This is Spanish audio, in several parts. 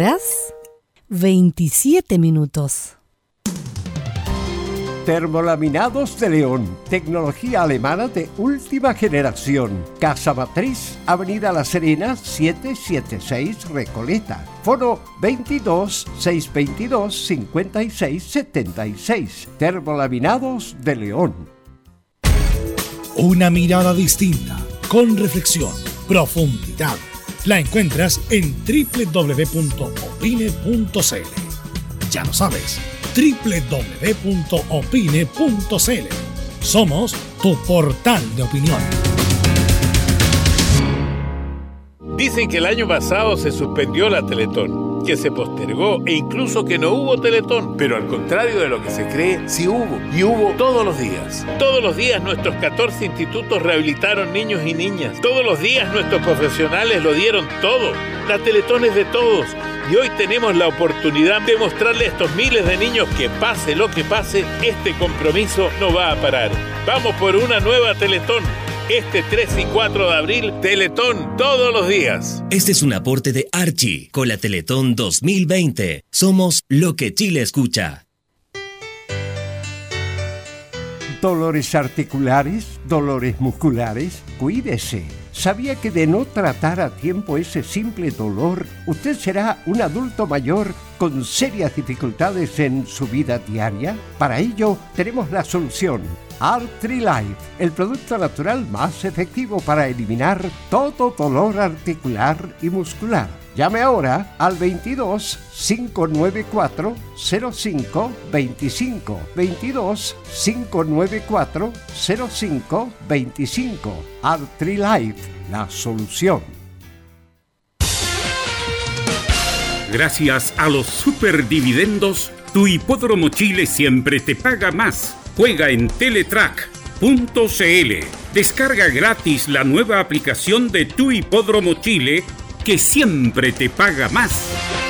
horas 27 minutos. Termolaminados de León, tecnología alemana de última generación. Casa Matriz, Avenida La Serena, 776 Recoleta. Foro 22 622 56 76. Termolaminados de León. Una mirada distinta, con reflexión, profundidad. La encuentras en www.opine.cl. Ya lo sabes www.opine.cl. Somos tu portal de opinión. Dicen que el año pasado se suspendió la Teletón, que se postergó e incluso que no hubo Teletón. Pero al contrario de lo que se cree, sí hubo. Y hubo todos los días. Todos los días nuestros 14 institutos rehabilitaron niños y niñas. Todos los días nuestros profesionales lo dieron todo. La Teletón es de todos y hoy tenemos la oportunidad de mostrarle a estos miles de niños que pase lo que pase, este compromiso no va a parar. Vamos por una nueva Teletón. Este 3 y 4 de abril, Teletón todos los días. Este es un aporte de Archie con la Teletón 2020. Somos lo que Chile escucha. Dolores articulares, dolores musculares, cuídese ¿Sabía que de no tratar a tiempo ese simple dolor, usted será un adulto mayor con serias dificultades en su vida diaria? Para ello, tenemos la solución. Life, el producto natural más efectivo para eliminar todo dolor articular y muscular Llame ahora al 22 594 05 25 22 594 05 25 Life, la solución. Gracias a los superdividendos, tu hipódromo Chile siempre te paga más. Juega en Teletrack.cl. Descarga gratis la nueva aplicación de tu hipódromo Chile que siempre te paga más.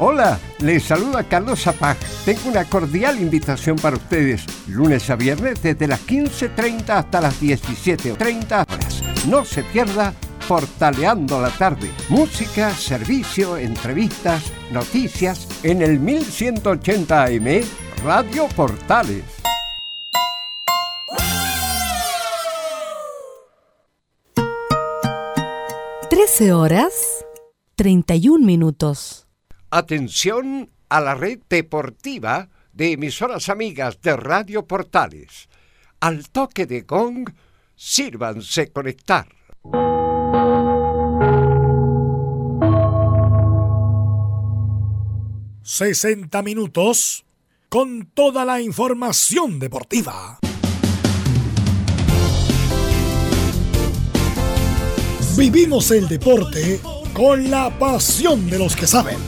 Hola, les saluda Carlos Zapag. Tengo una cordial invitación para ustedes. Lunes a viernes desde las 15.30 hasta las 17.30 horas. No se pierda Portaleando la tarde. Música, servicio, entrevistas, noticias en el 1180 AM Radio Portales. Trece horas 31 minutos. Atención a la red deportiva de emisoras amigas de Radio Portales. Al toque de gong, sírvanse conectar. ...60 minutos... ...con toda la información deportiva. Vivimos el deporte... ...con la pasión de los que saben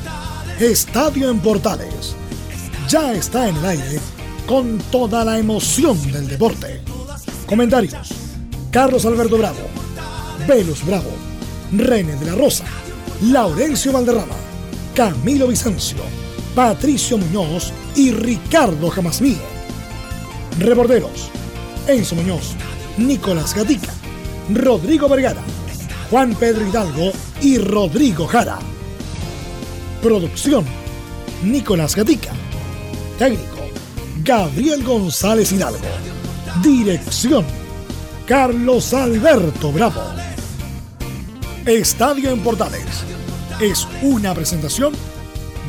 Estadio en Portales. Ya está en el aire con toda la emoción del deporte. Comentarios. Carlos Alberto Bravo, Velus Bravo, René de la Rosa, Laurencio Valderrama, Camilo Vicencio, Patricio Muñoz y Ricardo Jamasmí. Reborderos. Enzo Muñoz, Nicolás Gatica, Rodrigo Vergara, Juan Pedro Hidalgo y Rodrigo Jara. Producción, Nicolás Gatica. Técnico, Gabriel González Hidalgo. Dirección, Carlos Alberto Bravo. Estadio en Portales. Es una presentación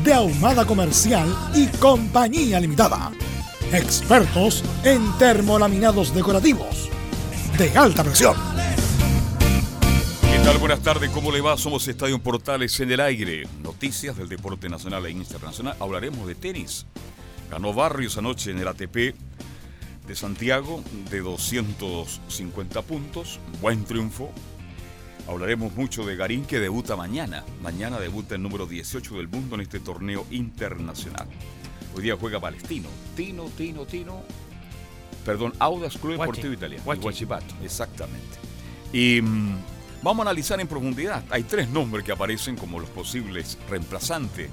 de Ahumada Comercial y Compañía Limitada. Expertos en termolaminados decorativos de alta presión. Buenas tardes, ¿cómo le va? Somos Estadio Portales en el aire. Noticias del deporte nacional e internacional. Hablaremos de tenis. Ganó Barrios anoche en el ATP de Santiago de 250 puntos. Buen triunfo. Hablaremos mucho de Garín que debuta mañana. Mañana debuta el número 18 del mundo en este torneo internacional. Hoy día juega Palestino. Tino, Tino, Tino. Perdón, Audas Club Deportivo Italiano. Guachipato, exactamente. Y mm, vamos a analizar en profundidad. Hay tres nombres que aparecen como los posibles reemplazantes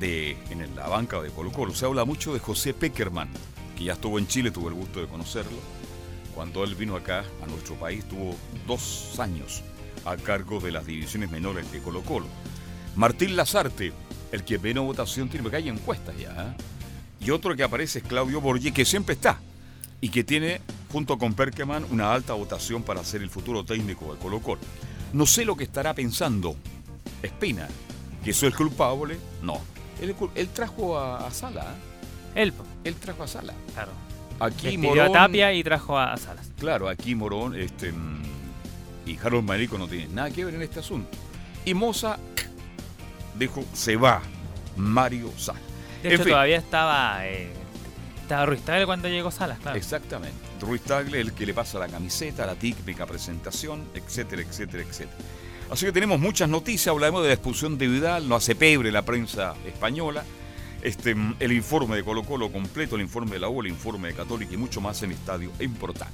de, en la banca de Colo Colo. Se habla mucho de José Peckerman, que ya estuvo en Chile, tuve el gusto de conocerlo cuando él vino acá a nuestro país, tuvo dos años a cargo de las divisiones menores de Colo Colo. Martín Lazarte, el que vino votación, tiene que hay encuestas ya. ¿eh? Y otro que aparece es Claudio Borgi, que siempre está y que tiene, junto con Perkeman, una alta votación para ser el futuro técnico de Colo Colo. No sé lo que estará pensando Espina, que eso es culpable. No. Él, trajo a, Sala. ¿eh? Él. Él trajo a Sala. Claro. Aquí Morón, a Tapia y trajo a, Salas. Claro, aquí Morón este, mm, y Harold Marico no tienen nada que ver en este asunto. Y Moza dijo, se va Mario Salas. De hecho, todavía estaba, eh, estaba Ruiz Tagle cuando llegó Salas, claro. Exactamente. Ruiz Tagle, el que le pasa la camiseta, la típica presentación, etcétera, etcétera, etcétera. Así que tenemos muchas noticias, hablamos de la expulsión de Vidal, no hace pebre la prensa española este, el informe de Colo Colo completo, el informe de la U, el informe de Católica y mucho más en Estadio Importante.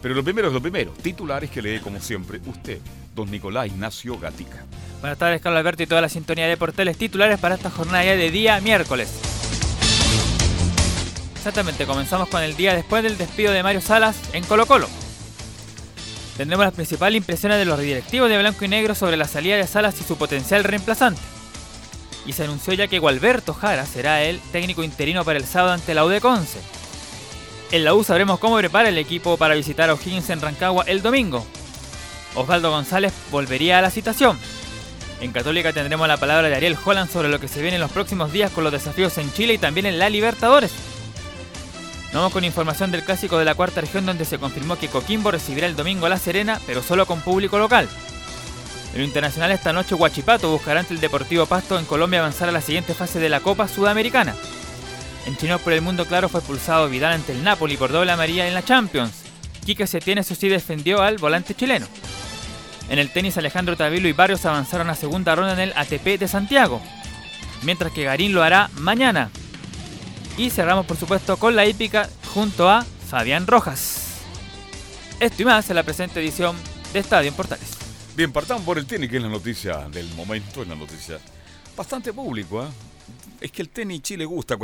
Pero lo primero es lo primero, titulares que lee como siempre usted, don Nicolás Ignacio Gatica. Buenas tardes, Carlos Alberto y toda la sintonía de portales titulares para esta jornada de día miércoles. Exactamente, comenzamos con el día después del despido de Mario Salas en Colo Colo. Tendremos las principales impresiones de los directivos de Blanco y Negro sobre la salida de Salas y su potencial reemplazante y se anunció ya que Gualberto Jara será el técnico interino para el sábado ante la U. En la U sabremos cómo prepara el equipo para visitar a O'Higgins en Rancagua el domingo. Osvaldo González volvería a la citación. En Católica tendremos la palabra de Ariel Holland sobre lo que se viene en los próximos días con los desafíos en Chile y también en la Libertadores. Vamos con información del clásico de la cuarta región donde se confirmó que Coquimbo recibirá el domingo a La Serena, pero solo con público local. En lo internacional esta noche Huachipato buscará ante el Deportivo Pasto en Colombia avanzar a la siguiente fase de la Copa Sudamericana. En Chino por el Mundo Claro fue expulsado Vidal ante el Napoli por doble amarilla en la Champions. Quique Setién eso sí defendió al volante chileno. En el tenis Alejandro Tavilo y Barrios avanzaron a segunda ronda en el ATP de Santiago. Mientras que Garín lo hará mañana. Y cerramos por supuesto con la hípica junto a Fabián Rojas. Esto y más en la presente edición de Estadio en Portales. Bien, partamos por el tenis, que es la noticia del momento, es la noticia bastante público. ¿eh? Es que el tenis Chile gusta.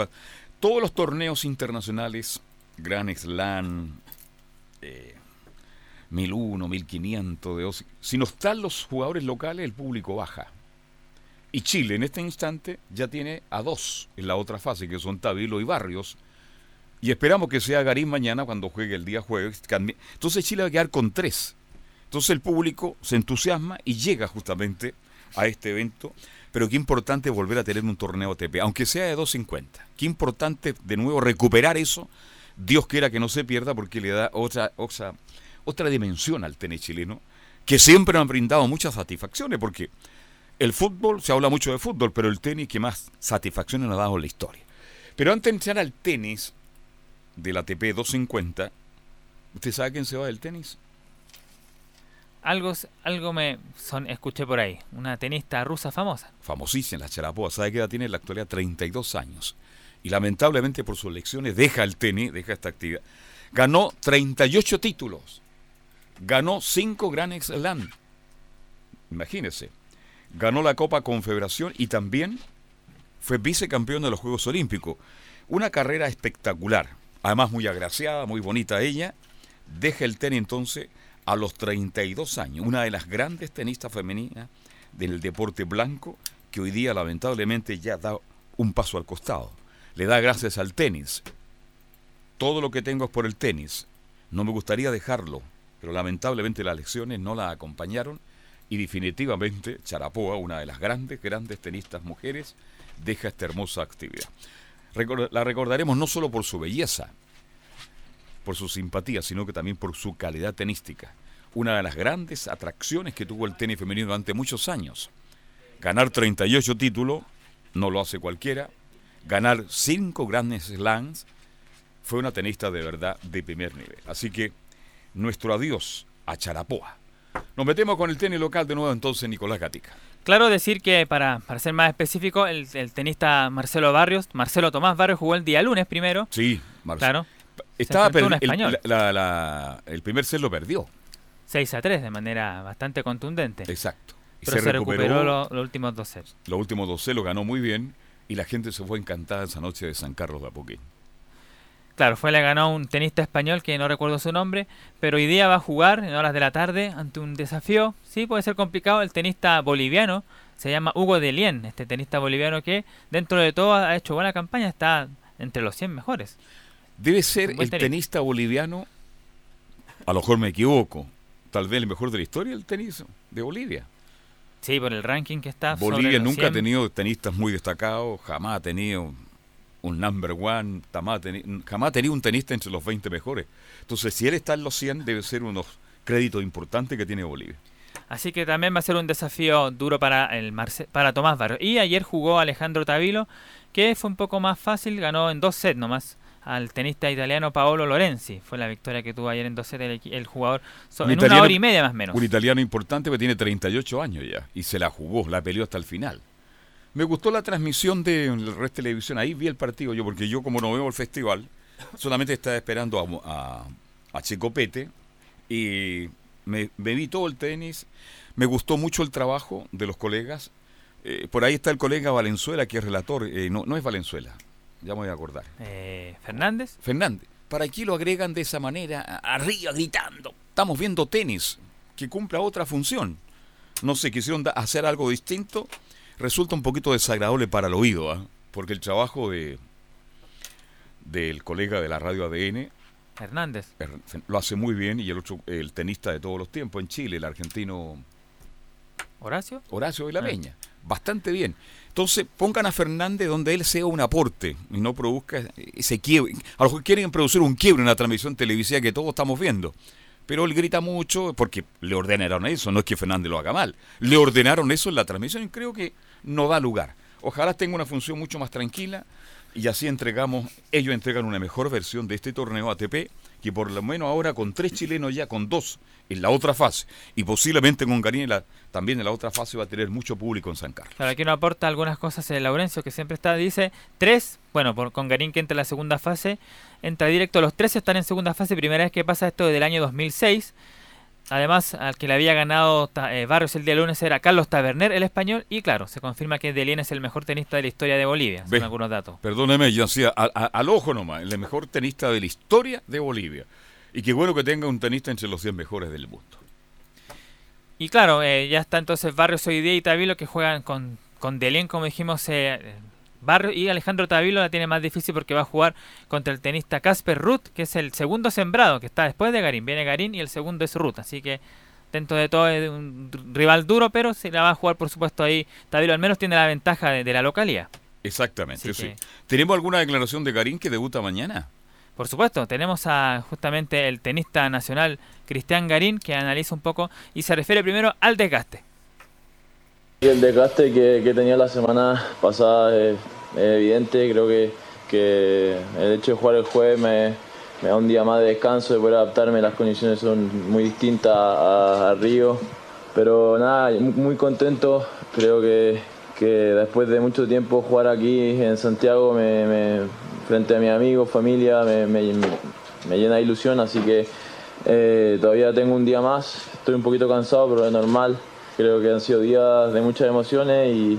Todos los torneos internacionales, Grand Slam, eh, 1001, 1500, de si no están los jugadores locales, el público baja. Y Chile en este instante ya tiene a dos en la otra fase, que son Tabilo y Barrios. Y esperamos que sea Garín mañana cuando juegue el día jueves. Entonces Chile va a quedar con tres. Entonces el público se entusiasma y llega justamente a este evento. Pero qué importante volver a tener un torneo ATP, aunque sea de 250. Qué importante de nuevo recuperar eso. Dios quiera que no se pierda porque le da otra, otra, otra dimensión al tenis chileno, que siempre han brindado muchas satisfacciones, porque el fútbol, se habla mucho de fútbol, pero el tenis que más satisfacciones nos ha dado en la historia. Pero antes de entrar al tenis del ATP 250, ¿usted sabe quién se va del tenis? algo, algo me son, escuché por ahí. Una tenista rusa famosa. Famosísima, la Charapova. ¿Sabe qué edad tiene en la actualidad? 32 años. Y lamentablemente por sus lecciones deja el tenis, deja esta actividad. Ganó 38 títulos. Ganó 5 Grand Slam. Imagínese. Ganó la Copa Confederación y también fue vicecampeón de los Juegos Olímpicos. Una carrera espectacular. Además muy agraciada, muy bonita ella. Deja el tenis entonces a los 32 años, una de las grandes tenistas femeninas del deporte blanco que hoy día lamentablemente ya da un paso al costado. Le da gracias al tenis. Todo lo que tengo es por el tenis. No me gustaría dejarlo, pero lamentablemente las lecciones no la acompañaron y definitivamente Charapoa, una de las grandes, grandes tenistas mujeres, deja esta hermosa actividad. La recordaremos no solo por su belleza, por su simpatía, sino que también por su calidad tenística. Una de las grandes atracciones que tuvo el tenis femenino durante muchos años. Ganar 38 títulos no lo hace cualquiera. Ganar 5 grandes slams fue una tenista de verdad de primer nivel. Así que nuestro adiós a Charapoa. Nos metemos con el tenis local de nuevo entonces, Nicolás Gatica. Claro decir que para, para ser más específico, el, el tenista Marcelo Barrios, Marcelo Tomás Barrios jugó el día lunes primero. Sí, Marcelo. Claro. Estaba enfrentó a un perdi- el, español. la- la- el primer set lo perdió. 6 a 3 de manera bastante contundente. Exacto. Y pero se, recuperó, lo- los últimos dos sets. Los últimos dos sets lo ganó muy bien y la gente se fue encantada esa noche de San Carlos de Apoquindo. Claro, fue le ganó a un tenista español que no recuerdo su nombre, pero hoy día va a jugar en horas de la tarde ante un desafío. Sí, puede ser complicado. El tenista boliviano se llama Hugo Delien, este tenista boliviano que dentro de todo ha hecho buena campaña, está entre los 100 mejores. Debe ser el tenista. tenista boliviano, a lo mejor me equivoco, tal vez el mejor de la historia del tenis de Bolivia. Sí, por el ranking que está. sobre Bolivia los nunca ha 100. tenido tenistas muy destacados, jamás ha tenido un number one, jamás jamás tenido un tenista entre los 20 mejores. Entonces, si él está en los 100, debe ser unos créditos importantes que tiene Bolivia. Así que también va a ser un desafío duro para el Marce- para Tomás Barrios. Y ayer jugó Alejandro Tavilo, que fue un poco más fácil, ganó en dos sets nomás al tenista italiano Paolo Lorenzi. Fue la victoria que tuvo ayer en dos sets el, el jugador so- Un en italiano- una hora y media más o menos. Un italiano importante que tiene 38 años ya y se la jugó, la peleó hasta el final. Me gustó la transmisión de Red Televisión, ahí vi el partido yo, porque yo como no veo el festival, solamente estaba esperando a, a, a Chico Pete y me, me vi todo el tenis, me gustó mucho el trabajo de los colegas. Eh, por ahí está el colega Valenzuela, que es relator, eh, no, no es Valenzuela, ya me voy a acordar. Eh, Fernández. Fernández, ¿para qué lo agregan de esa manera, arriba, gritando? Estamos viendo tenis, que cumpla otra función. No sé, quisieron hacer algo distinto. Resulta un poquito desagradable para el oído, ¿ah? porque el trabajo de del colega de la radio ADN Hernández. er, lo hace muy bien y el otro, el tenista de todos los tiempos en Chile, el argentino Horacio. Horacio de la Ah. Bastante bien. Entonces, pongan a Fernández donde él sea un aporte y no produzca ese quiebre. A lo mejor quieren producir un quiebre en la transmisión televisiva que todos estamos viendo. Pero él grita mucho porque le ordenaron eso. No es que Fernández lo haga mal. Le ordenaron eso en la transmisión y creo que no da lugar. Ojalá tenga una función mucho más tranquila y así entregamos, ellos entregan una mejor versión de este torneo ATP que por lo menos ahora con tres chilenos ya, con dos en la otra fase y posiblemente con Garín en la- también en la otra fase va a tener mucho público en San Carlos. Claro, aquí nos aporta algunas cosas el Laurencio, que siempre está, dice, tres, bueno, con Garín que entra en la segunda fase, entra directo, los tres están en segunda fase, primera vez que pasa esto desde el año 2006. Además, al que le había ganado eh, Barrios el día lunes era Carlos Taberner, el español, y claro, se confirma que Delien es el mejor tenista de la historia de Bolivia, Ve. son algunos datos. Perdóneme, yo hacía al ojo nomás, el mejor tenista de la historia de Bolivia. Y qué bueno que tenga un tenista entre los 100 mejores del mundo. Y claro, eh, ya está entonces Barrios hoy día y Tavilo que juegan con, con Delien, como dijimos, eh, Barrios y Alejandro Tavilo la tiene más difícil porque va a jugar contra el tenista Casper Ruth, que es el segundo sembrado, que está después de Garín. Viene Garín y el segundo es Ruth, así que dentro de todo es un rival duro, pero se la va a jugar por supuesto ahí. Tavilo al menos tiene la ventaja de, de la localidad. Exactamente, sí. que- ¿Tenemos alguna declaración de Garín que debuta mañana? Por supuesto, tenemos a justamente el tenista nacional Cristian Garín que analiza un poco y se refiere primero al desgaste. El desgaste que, que tenía la semana pasada es, evidente, creo que, que el hecho de jugar el jueves me, da un día más de descanso, de poder adaptarme, las condiciones son muy distintas a, Río, pero nada, muy, contento, creo que, que después de mucho tiempo jugar aquí en Santiago frente a mis amigos, familia, me, me- me llena de ilusión, así que eh, todavía tengo un día más, estoy un poquito cansado, pero es normal. Creo que han sido días de muchas emociones y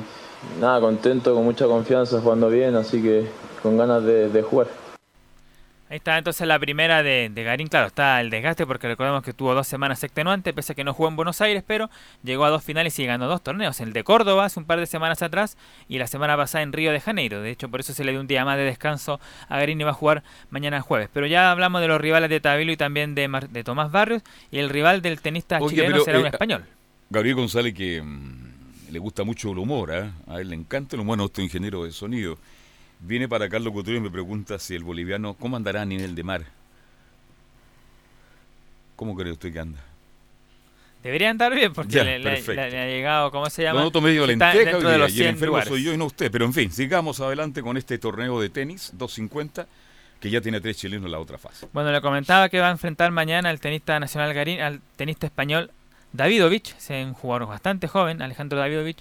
nada, contento, con mucha confianza, jugando bien, así que con ganas de, de jugar. Ahí está entonces la primera de, de Garín. Claro, está el desgaste porque recordemos que tuvo dos semanas extenuantes, pese a que no jugó en Buenos Aires, pero llegó a dos finales y ganó dos torneos. El de Córdoba hace un par de semanas atrás y la semana pasada en Río de Janeiro. De hecho, por eso se le dio un día más de descanso a Garín y va a jugar mañana jueves. Pero ya hablamos de los rivales de Tavilo y también de, Mar- de Tomás Barrios. Y el rival del tenista Oye, chileno pero, será un eh, español. Gabriel González que mm, le gusta mucho el humor, ¿ah? a él le encanta el humor, nuestro ingeniero de sonido. Viene para Carlos Couture y me pregunta si el boliviano, ¿cómo andará a nivel de mar? ¿Cómo cree usted que anda? Debería andar bien porque Ya, le, le- le- ha llegado, ¿cómo se llama? Noto medio lenteja de los y el 100 enfermo lugares. soy yo y no usted. Pero en fin, sigamos adelante con este torneo de tenis 250 que ya tiene tres chilenos en la otra fase. Bueno, le comentaba que va a enfrentar mañana al tenista nacional Garín, al tenista español Davidovich, es un jugador bastante joven, Alejandro Davidovich,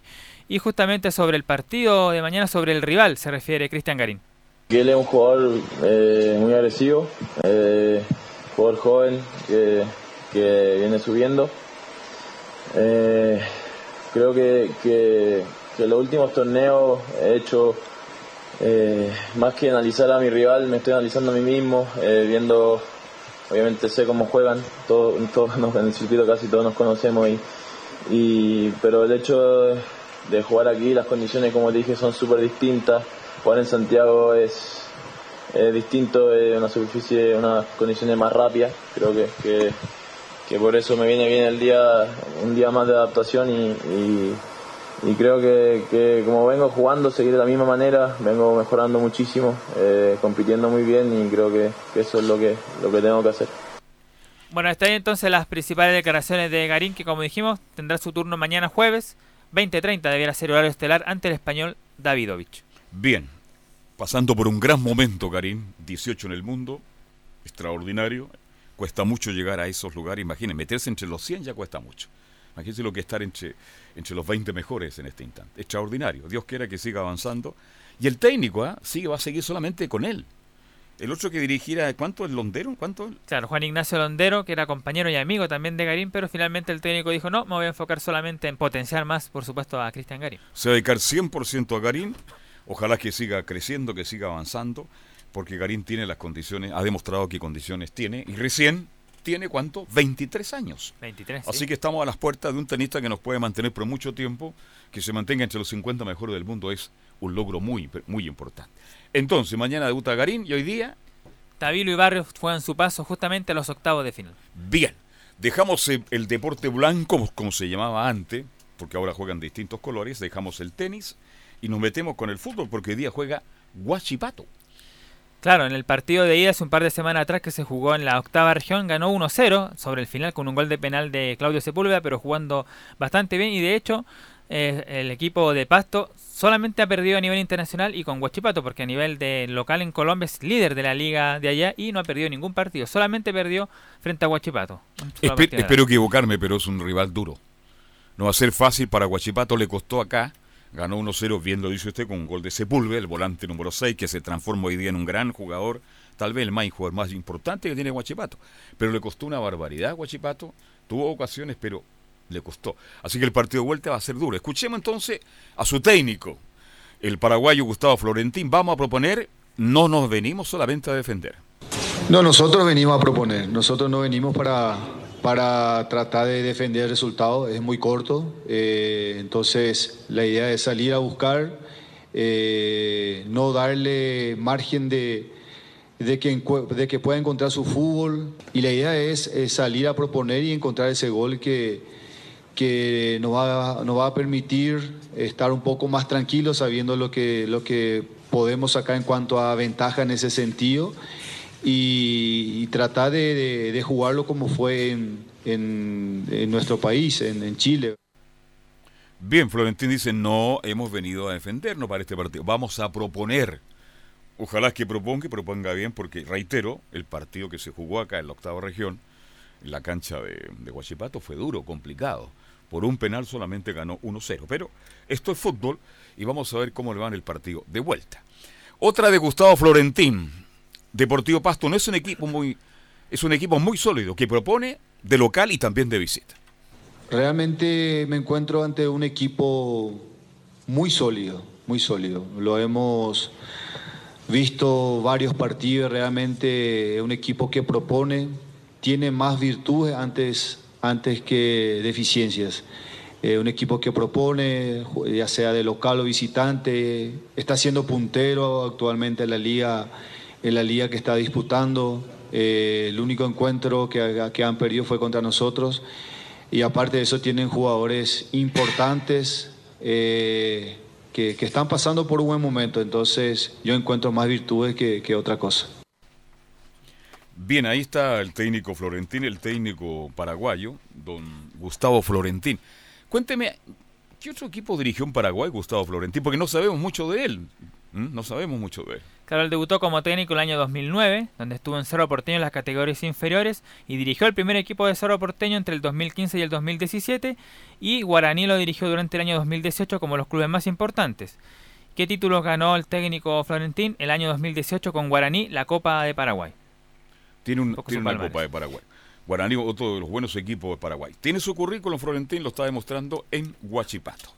y justamente sobre el partido de mañana, sobre el rival, se refiere Cristian Garín. Él es un jugador eh, muy agresivo, eh, jugador joven que, viene subiendo. Eh, creo que, que, que, los últimos torneos he hecho, más que analizar a mi rival, me estoy analizando a mí mismo, viendo, obviamente sé cómo juegan, todos, en el circuito casi todos nos conocemos, y, y, pero el hecho de jugar aquí, las condiciones como te dije son súper distintas, jugar en Santiago es, distinto, es una superficie, unas condiciones más rápidas, creo que, que que por eso me viene bien el día, un día más de adaptación y, y creo que, que, como vengo jugando, seguir de la misma manera, vengo mejorando muchísimo, eh, compitiendo muy bien y creo que, que, eso es lo que, lo que tengo que hacer. Bueno, está ahí entonces las principales declaraciones de Garín, que como dijimos, tendrá su turno mañana jueves, 20.30, debiera ser horario estelar ante el español Davidovich. Bien, pasando por un gran momento, Garín, 18 en el mundo, extraordinario, cuesta mucho llegar a esos lugares. Imaginen, meterse entre los 100 ya cuesta mucho. Imagínense lo que es estar entre, entre los 20 mejores en este instante. Extraordinario. Dios quiera que siga avanzando. Y el técnico ¿eh? va a seguir solamente con él. El otro que dirigiera, ¿cuánto? ¿El Londero? ¿Cuánto? Claro, Juan Ignacio Londero, que era compañero y amigo también de Garín, pero finalmente el técnico dijo, no, me voy a enfocar solamente en potenciar más, por supuesto, a Cristian Garín. Se va a dedicar 100% a Garín. Ojalá que siga creciendo, que siga avanzando porque Garín tiene las condiciones, ha demostrado qué condiciones tiene, y recién tiene cuánto? 23 años. 23. Así que estamos a las puertas de un tenista que nos puede mantener por mucho tiempo, que se mantenga entre los 50 mejores del mundo es un logro muy, muy importante. Entonces, mañana debuta Garín y hoy día... Tabilo y Barrios juegan su paso justamente a los octavos de final. Bien, dejamos el deporte blanco, como se llamaba antes, porque ahora juegan distintos colores, dejamos el tenis y nos metemos con el fútbol, porque hoy día juega Guachipato. Claro, en el partido de ida hace un par de semanas atrás que se jugó en la octava región, ganó 1-0 sobre el final con un gol de penal de Claudio Sepúlveda, pero jugando bastante bien y de hecho eh, el equipo de Pasto solamente ha perdido a nivel internacional y con Huachipato, porque a nivel de local en Colombia es líder de la liga de allá y no ha perdido ningún partido, solamente perdió frente a Huachipato. Espe espero equivocarme, pero es un rival duro. No va a ser fácil para Huachipato, le costó acá Ganó 1-0, bien lo dice usted, con un gol de Sepúlveda, el volante número 6, que se transforma hoy día en un gran jugador, tal vez el más jugador más importante que tiene Guachipato. Pero le costó una barbaridad Guachipato, tuvo ocasiones, pero le costó. Así que el partido de vuelta va a ser duro. Escuchemos entonces a su técnico, el paraguayo Gustavo Florentín. Vamos a proponer, no nos venimos solamente a defender. No, nosotros venimos a proponer, nosotros no venimos para para tratar de defender el resultado. Es muy corto, eh, entonces la idea es salir a buscar, eh, no darle margen de, de, que, de que pueda encontrar su fútbol y la idea es, salir a proponer y encontrar ese gol que, que nos, va, nos va a permitir estar un poco más tranquilos sabiendo lo que, lo que podemos sacar en cuanto a ventaja en ese sentido y, tratar de, jugarlo como fue en, nuestro país, en, Chile. Bien, Florentín dice, no hemos venido a defendernos para este partido, vamos a proponer. Ojalá que proponga y proponga bien, porque reitero, el partido que se jugó acá en la octava región, en la cancha de, de Huachipato, fue duro, complicado. Por un penal solamente ganó 1-0. Pero esto es fútbol y vamos a ver cómo le va en el partido de vuelta. Otra de Gustavo Florentín, Deportivo Pasto no es un equipo muy es un equipo muy sólido que propone de local y también de visita. Realmente me encuentro ante un equipo muy sólido, muy sólido. Lo hemos visto varios partidos, realmente es un equipo que propone, tiene más virtudes antes, antes que deficiencias. un equipo que propone, ya sea de local o visitante, está siendo puntero actualmente en la liga en la liga que está disputando. Eh, el único encuentro que, han perdido fue contra nosotros. Y aparte de eso tienen jugadores importantes eh, que, que, están pasando por un buen momento. Entonces yo encuentro más virtudes que, que otra cosa. Bien, ahí está el técnico Florentín, el técnico paraguayo, don Gustavo Florentín. Cuénteme, ¿qué otro equipo dirigió en Paraguay Gustavo Florentín? Porque no sabemos mucho de él. ¿Mm? No sabemos mucho de él. Claro, él debutó como técnico el año 2009, donde estuvo en Cerro Porteño en las categorías inferiores y dirigió el primer equipo de Cerro Porteño entre el 2015 y el 2017 y Guaraní lo dirigió durante el año 2018 como los clubes más importantes. ¿Qué títulos ganó el técnico Florentín el año 2018 con Guaraní, la Copa de Paraguay? Tiene, un, tiene una Copa de Paraguay. Guaraní, otro de los buenos equipos de Paraguay. Tiene su currículum, Florentín lo está demostrando en Huachipato.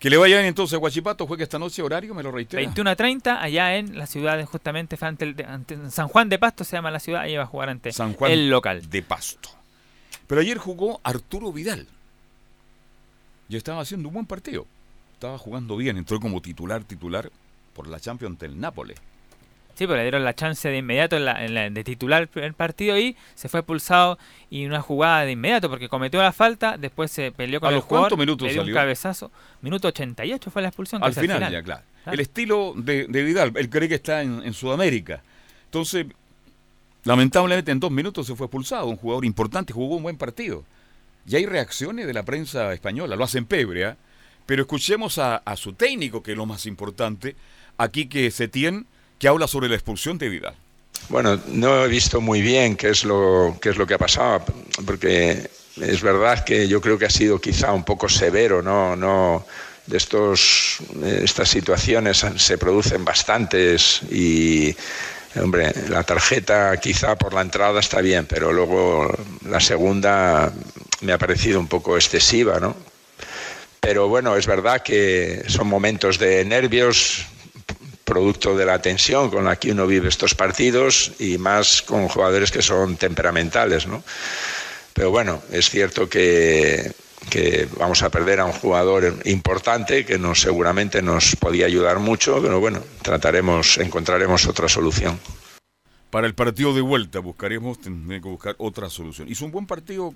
Que le vaya bien entonces a Huachipato, juega esta noche horario, me lo reitero. 21 a 30, allá en la ciudad, justamente ante, San Juan de Pasto se llama la ciudad, ahí va a jugar ante San Juan el local. De Pasto. Pero ayer jugó Arturo Vidal. Y estaba haciendo un buen partido estaba jugando bien, entró como titular, titular por la Champions del Nápoles. Sí, pero le dieron la chance de inmediato de titular el partido y se fue expulsado y una jugada de inmediato porque cometió la falta, después se peleó con ¿A el los cuántos minutos le dio un cabezazo. Minuto 88 fue la expulsión. Al final, ya, claro. El estilo de, Vidal, él cree que está en, en Sudamérica. Entonces, lamentablemente en dos minutos se fue expulsado, un jugador importante, jugó un buen partido. Y hay reacciones de la prensa española, lo hacen pebre, ¿eh? Pero escuchemos a, su técnico, que es lo más importante, aquí que Setién, que habla sobre la expulsión de Vidal. Bueno, no he visto muy bien qué es lo, qué es lo que ha pasado, porque es verdad que yo creo que ha sido quizá un poco severo, ¿no? no de estos, estas situaciones se producen bastantes y hombre, la tarjeta quizá por la entrada está bien, pero luego la segunda me ha parecido un poco excesiva, ¿no? Pero bueno, es verdad que son momentos de nervios, producto de la tensión con la que uno vive estos partidos y más con jugadores que son temperamentales, ¿no? Pero bueno, es cierto que, vamos a perder a un jugador importante que nos seguramente nos podía ayudar mucho, pero bueno, trataremos, encontraremos otra solución. Para el partido de vuelta buscaremos, que buscar otra solución. Hizo un buen partido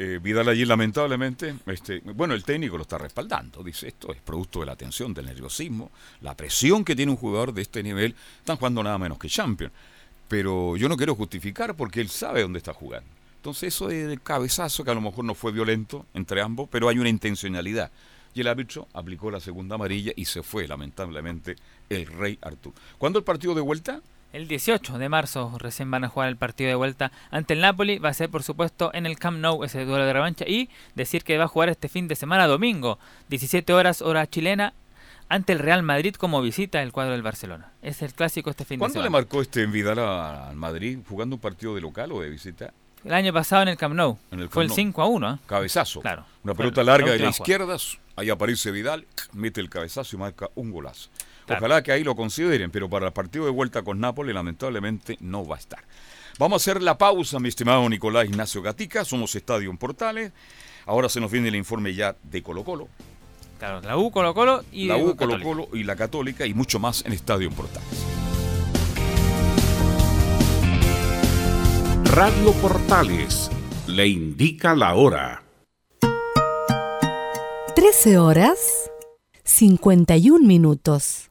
eh, Vidal allí lamentablemente, este, bueno, el técnico lo está respaldando, dice esto es producto de la tensión, del nerviosismo, la presión que tiene un jugador de este nivel, están jugando nada menos que Champions. Pero yo no quiero justificar porque él sabe dónde está jugando. Entonces eso es el cabezazo que a lo mejor no fue violento entre ambos, pero hay una intencionalidad. Y el árbitro aplicó la segunda amarilla y se fue, lamentablemente, el rey Artur. ¿Cuándo el partido de vuelta? El 18 de marzo recién van a jugar el partido de vuelta ante el Napoli. Va a ser, por supuesto, en el Camp Nou ese duelo de revancha. Y decir que va a jugar este fin de semana, domingo, 17 horas, hora chilena, ante el Real Madrid como visita el cuadro del Barcelona. Es el clásico este fin de semana. ¿Cuándo le marcó este en Vidal al Madrid? ¿Jugando un partido de local o de visita? El año pasado en el Camp Nou. Fue el 5 a 1. ¿eh? Cabezazo. Claro. Una pelota larga de la izquierda. Ahí aparece Vidal, mete el cabezazo y marca un golazo. Ojalá que ahí lo consideren, pero para el partido de vuelta con Nápoles lamentablemente no va a estar. Vamos a hacer la pausa, mi estimado Nicolás Ignacio Gatica. Somos Estadio en Portales. Ahora se nos viene el informe ya de Colo Colo. Claro, la U Colo Colo y la U Colo Colo y la Católica y mucho más en Estadio en Portales. Radio Portales le indica la hora. 13 horas 51 minutos.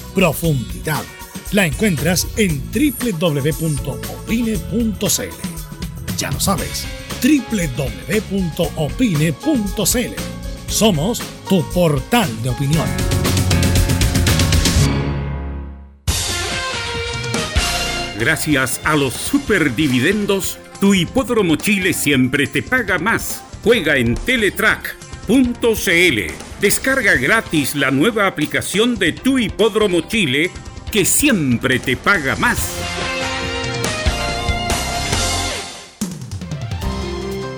profundidad. La encuentras en www.opine.cl. Ya lo sabes, www.opine.cl. Somos tu portal de opinión. Gracias a los superdividendos, tu hipódromo Chile siempre te paga más. Juega en Descarga gratis la nueva aplicación de Tu Hipódromo Chile que siempre te paga más.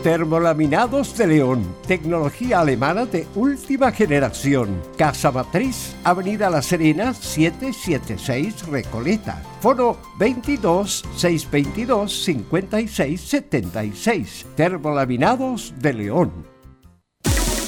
Termolaminados de León, tecnología alemana de última generación. Casa Matriz, Avenida La Serena, 776 Recoleta. Foro 22 622 5676. Termolaminados de León.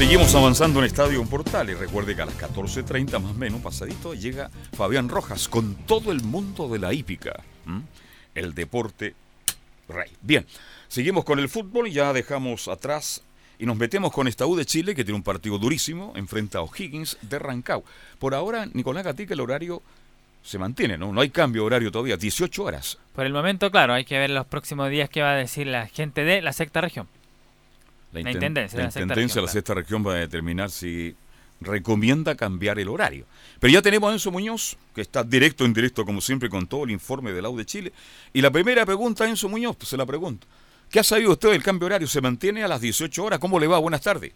Seguimos avanzando en Estadio Portales. Recuerde que a las 14.30 más o menos, pasadito, llega Fabián Rojas con todo el mundo de la hípica. El deporte rey. Bien, seguimos con el fútbol y ya dejamos atrás y nos metemos con esta U de Chile que tiene un partido durísimo, enfrenta a O'Higgins de Rancagua. Por ahora, Nicolás Gatica, el horario se mantiene, ¿no? No hay cambio de horario todavía, 18 horas. Por el momento, claro, hay que ver los próximos días qué va a decir la gente de la sexta región. La inten- intendencia de la la sexta intendencia de región, la sexta región va a determinar si recomienda cambiar el horario. Pero ya tenemos a Enzo Muñoz, que está directo en directo, como siempre, con todo el informe del AU de Chile. Y la primera pregunta, Enzo Muñoz, pues se la pregunto. ¿Qué ha sabido usted del cambio de horario? ¿Se mantiene a las 18 horas? ¿Cómo le va? Buenas tardes.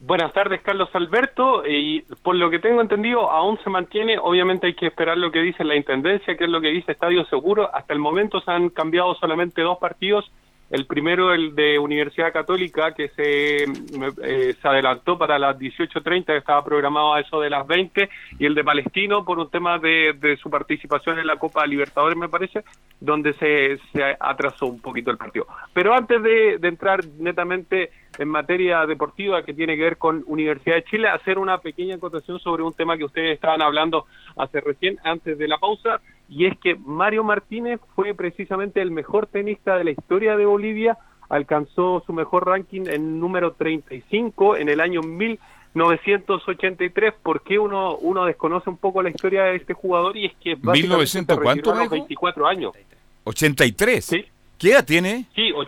Buenas tardes, Carlos Alberto. Y por lo que tengo entendido, aún se mantiene. Obviamente hay que esperar lo que dice la Intendencia, que es lo que dice Estadio Seguro. Hasta el momento se han cambiado solamente dos partidos. El primero, el de Universidad Católica, que se, eh, se adelantó para las 18.30, que estaba programado a eso de las 20, y el de Palestino, por un tema de, de su participación en la Copa Libertadores, me parece, donde se, se atrasó un poquito el partido. Pero antes de, de entrar netamente en materia deportiva que tiene que ver con Universidad de Chile, hacer una pequeña acotación sobre un tema que ustedes estaban hablando hace recién, antes de la pausa, y es que Mario Martínez fue precisamente el mejor tenista de la historia de Bolivia, alcanzó su mejor ranking en número 35 en el año 1983. ¿Por qué uno, uno desconoce un poco la historia de este jugador? Y es que básicamente 1900, se ¿cuánto a los me dijo? 24 años. 83. ¿Qué edad tiene? Sí, o-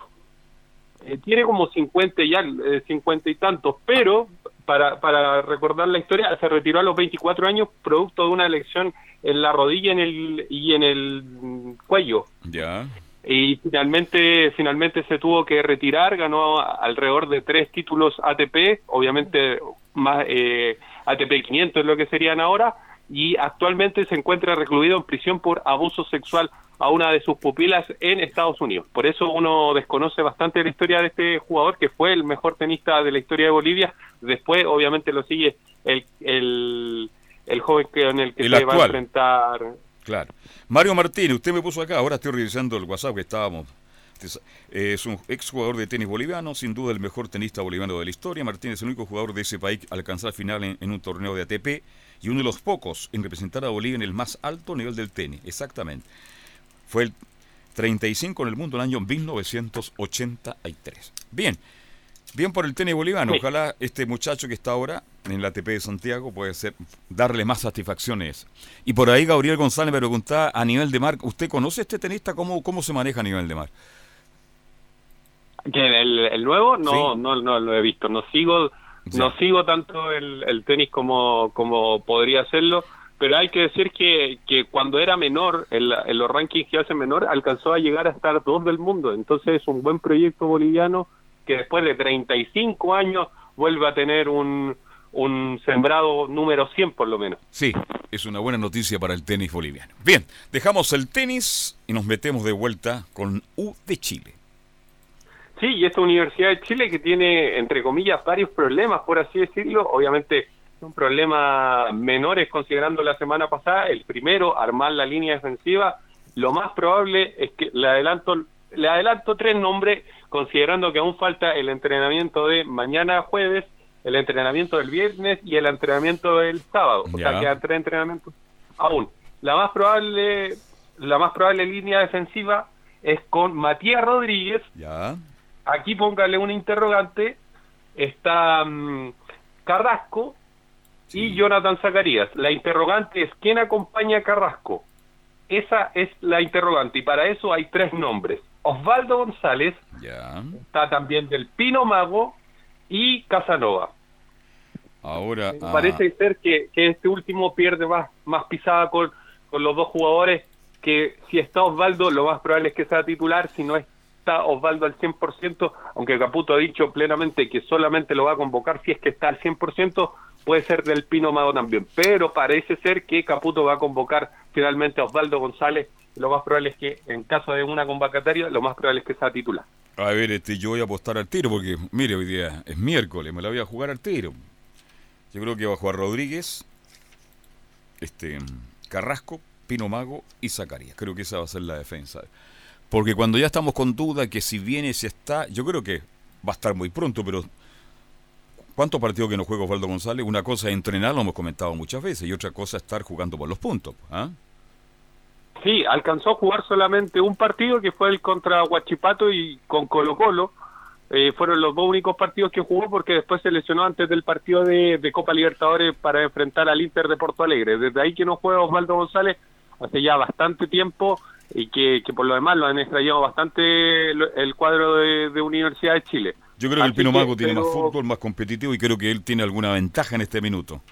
eh, tiene como 50 ya, eh, 50 y tantos, pero para, para recordar la historia, se retiró a los 24 años producto de una lesión en la rodilla en el, y en el cuello. Ya. Y finalmente, finalmente se tuvo que retirar, ganó alrededor de tres títulos ATP, obviamente más eh, ATP 500 es lo que serían ahora, y actualmente se encuentra recluido en prisión por abuso sexual a una de sus pupilas en Estados Unidos. Por eso uno desconoce bastante la historia de este jugador, que fue el mejor tenista de la historia de Bolivia. Después, obviamente, lo sigue el, el, el joven que, en el que El se va a enfrentar Claro. Mario Martínez, usted me puso acá, ahora estoy revisando el WhatsApp que estábamos. Es un exjugador de tenis boliviano, sin duda el mejor tenista boliviano de la historia. Martínez es el único jugador de ese país a alcanzar final en, en un torneo de ATP y uno de los pocos en representar a Bolivia en el más alto nivel del tenis, exactamente. Fue el 35 en el mundo en el año 1983. Bien, bien por el tenis boliviano. Sí. Ojalá este muchacho que está ahora en la ATP de Santiago puede ser darle más satisfacciones. Y por ahí Gabriel González me preguntaba a nivel de mar, ¿usted conoce a este tenista? ¿Cómo, cómo se maneja a nivel de mar? ¿Quién, el, el nuevo? No, Sí. no, no lo he visto. No sigo, no sigo tanto el, el tenis como, como podría hacerlo. Pero hay que decir que, que cuando era menor, en, la- en los rankings que hace menor, alcanzó a llegar a estar dos del mundo. Entonces es un buen proyecto boliviano que después de 35 años vuelve a tener un, un sembrado número 100 por lo menos. Sí, es una buena noticia para el tenis boliviano. Bien, dejamos el tenis y nos metemos de vuelta con U de Chile. Sí, y esta Universidad de Chile que tiene, entre comillas, varios problemas, por así decirlo, obviamente son problemas menores considerando la semana pasada. El primero, armar la línea defensiva. Lo más probable es que le adelanto, le adelanto tres nombres, considerando que aún falta el entrenamiento de mañana jueves, el entrenamiento del viernes y el entrenamiento del sábado. O Ya. sea, quedan tres entrenamientos aún. La más probable, la más probable línea defensiva es con Matías Rodríguez, Ya. aquí póngale un interrogante, está mm, Carrasco y Jonathan Zacarías. La interrogante es ¿quién acompaña a Carrasco? Esa es la interrogante y para eso hay tres nombres. Osvaldo González, Ya. está también del Pino Mago y Casanova. Ahora. ah, Parece ser que, que este último pierde más, más pisada con, con los dos jugadores, que si está Osvaldo, lo más probable es que sea titular, si no está Osvaldo al 100%, aunque Caputo ha dicho plenamente que solamente lo va a convocar si es que está al 100%, puede ser del Pino Mago también, pero parece ser que Caputo va a convocar finalmente a Osvaldo González, lo más probable es que en caso de una convocatoria, lo más probable es que sea titular. A ver, este, yo voy a apostar al tiro porque, mire, hoy día es miércoles, me la voy a jugar al tiro. Yo creo que va a jugar Rodríguez, este, Carrasco, Pino Mago y Zacarías. Creo que esa va a ser la defensa. Porque cuando ya estamos con duda que si viene, si está, yo creo que va a estar muy pronto, pero ¿cuántos partidos que no juega Osvaldo González? Una cosa es entrenar, lo hemos comentado muchas veces, y otra cosa es estar jugando por los puntos. ¿ah? Sí, alcanzó a jugar solamente un partido que fue el contra Huachipato y con Colo Colo. Eh, fueron los dos únicos partidos que jugó porque después se lesionó antes del partido de, Copa Libertadores para enfrentar al Inter de Porto Alegre. Desde ahí que no juega Osvaldo González hace ya bastante tiempo y que, que por lo demás lo han extrañado bastante el, cuadro de Universidad de Chile. Yo creo que el Pino Mago tiene más fútbol, más competitivo y creo que él tiene alguna ventaja en este minuto.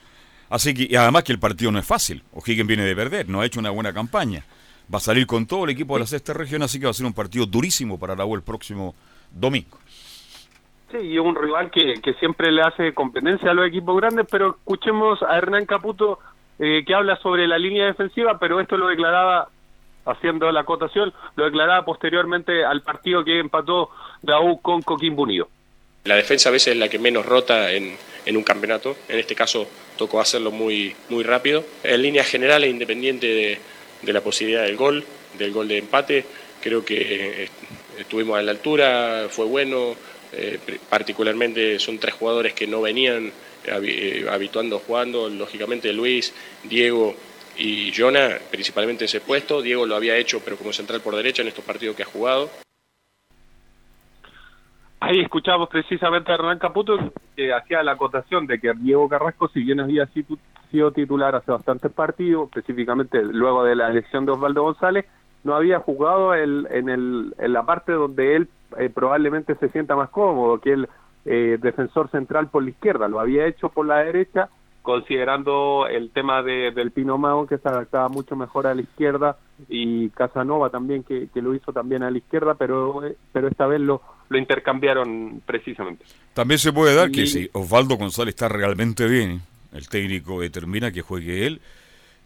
Así que, y además que el partido no es fácil. O'Higgins viene de perder, no ha hecho una buena campaña. Va a salir con todo el equipo de la sexta región, así que va a ser un partido durísimo para la U el próximo domingo. Sí, y un rival que, que siempre le hace competencia a los equipos grandes, pero escuchemos a Hernán Caputo eh, que habla sobre la línea defensiva, pero esto lo declaraba, haciendo la acotación, lo declaraba posteriormente al partido que empató U con Coquimbo Unido. La defensa a veces es la que menos rota en, en un campeonato. En este caso tocó hacerlo muy, muy rápido. En líneas generales, independiente de, la posibilidad del gol, del gol de empate, creo que eh, estuvimos a la altura, fue bueno. eh, particularmente son tres jugadores que no venían eh, habi- habituando jugando, lógicamente Luis, Diego y Jonah, principalmente ese puesto. Diego lo había hecho, pero como central por derecha en estos partidos que ha jugado. Ahí escuchamos precisamente a Hernán Caputo que hacía la acotación de que Diego Carrasco, si bien había sido titular hace bastantes partidos, específicamente luego de la elección de Osvaldo González, no había jugado el, en, el, en la parte donde él eh, probablemente se sienta más cómodo, que el eh, defensor central por la izquierda, lo había hecho por la derecha, considerando el tema de, del Pino Mago, que se adaptaba mucho mejor a la izquierda, y Casanova también, que, que lo hizo también a la izquierda, pero, eh, pero esta vez lo, lo intercambiaron precisamente. También se puede dar que si Osvaldo González está realmente bien, el técnico determina que juegue él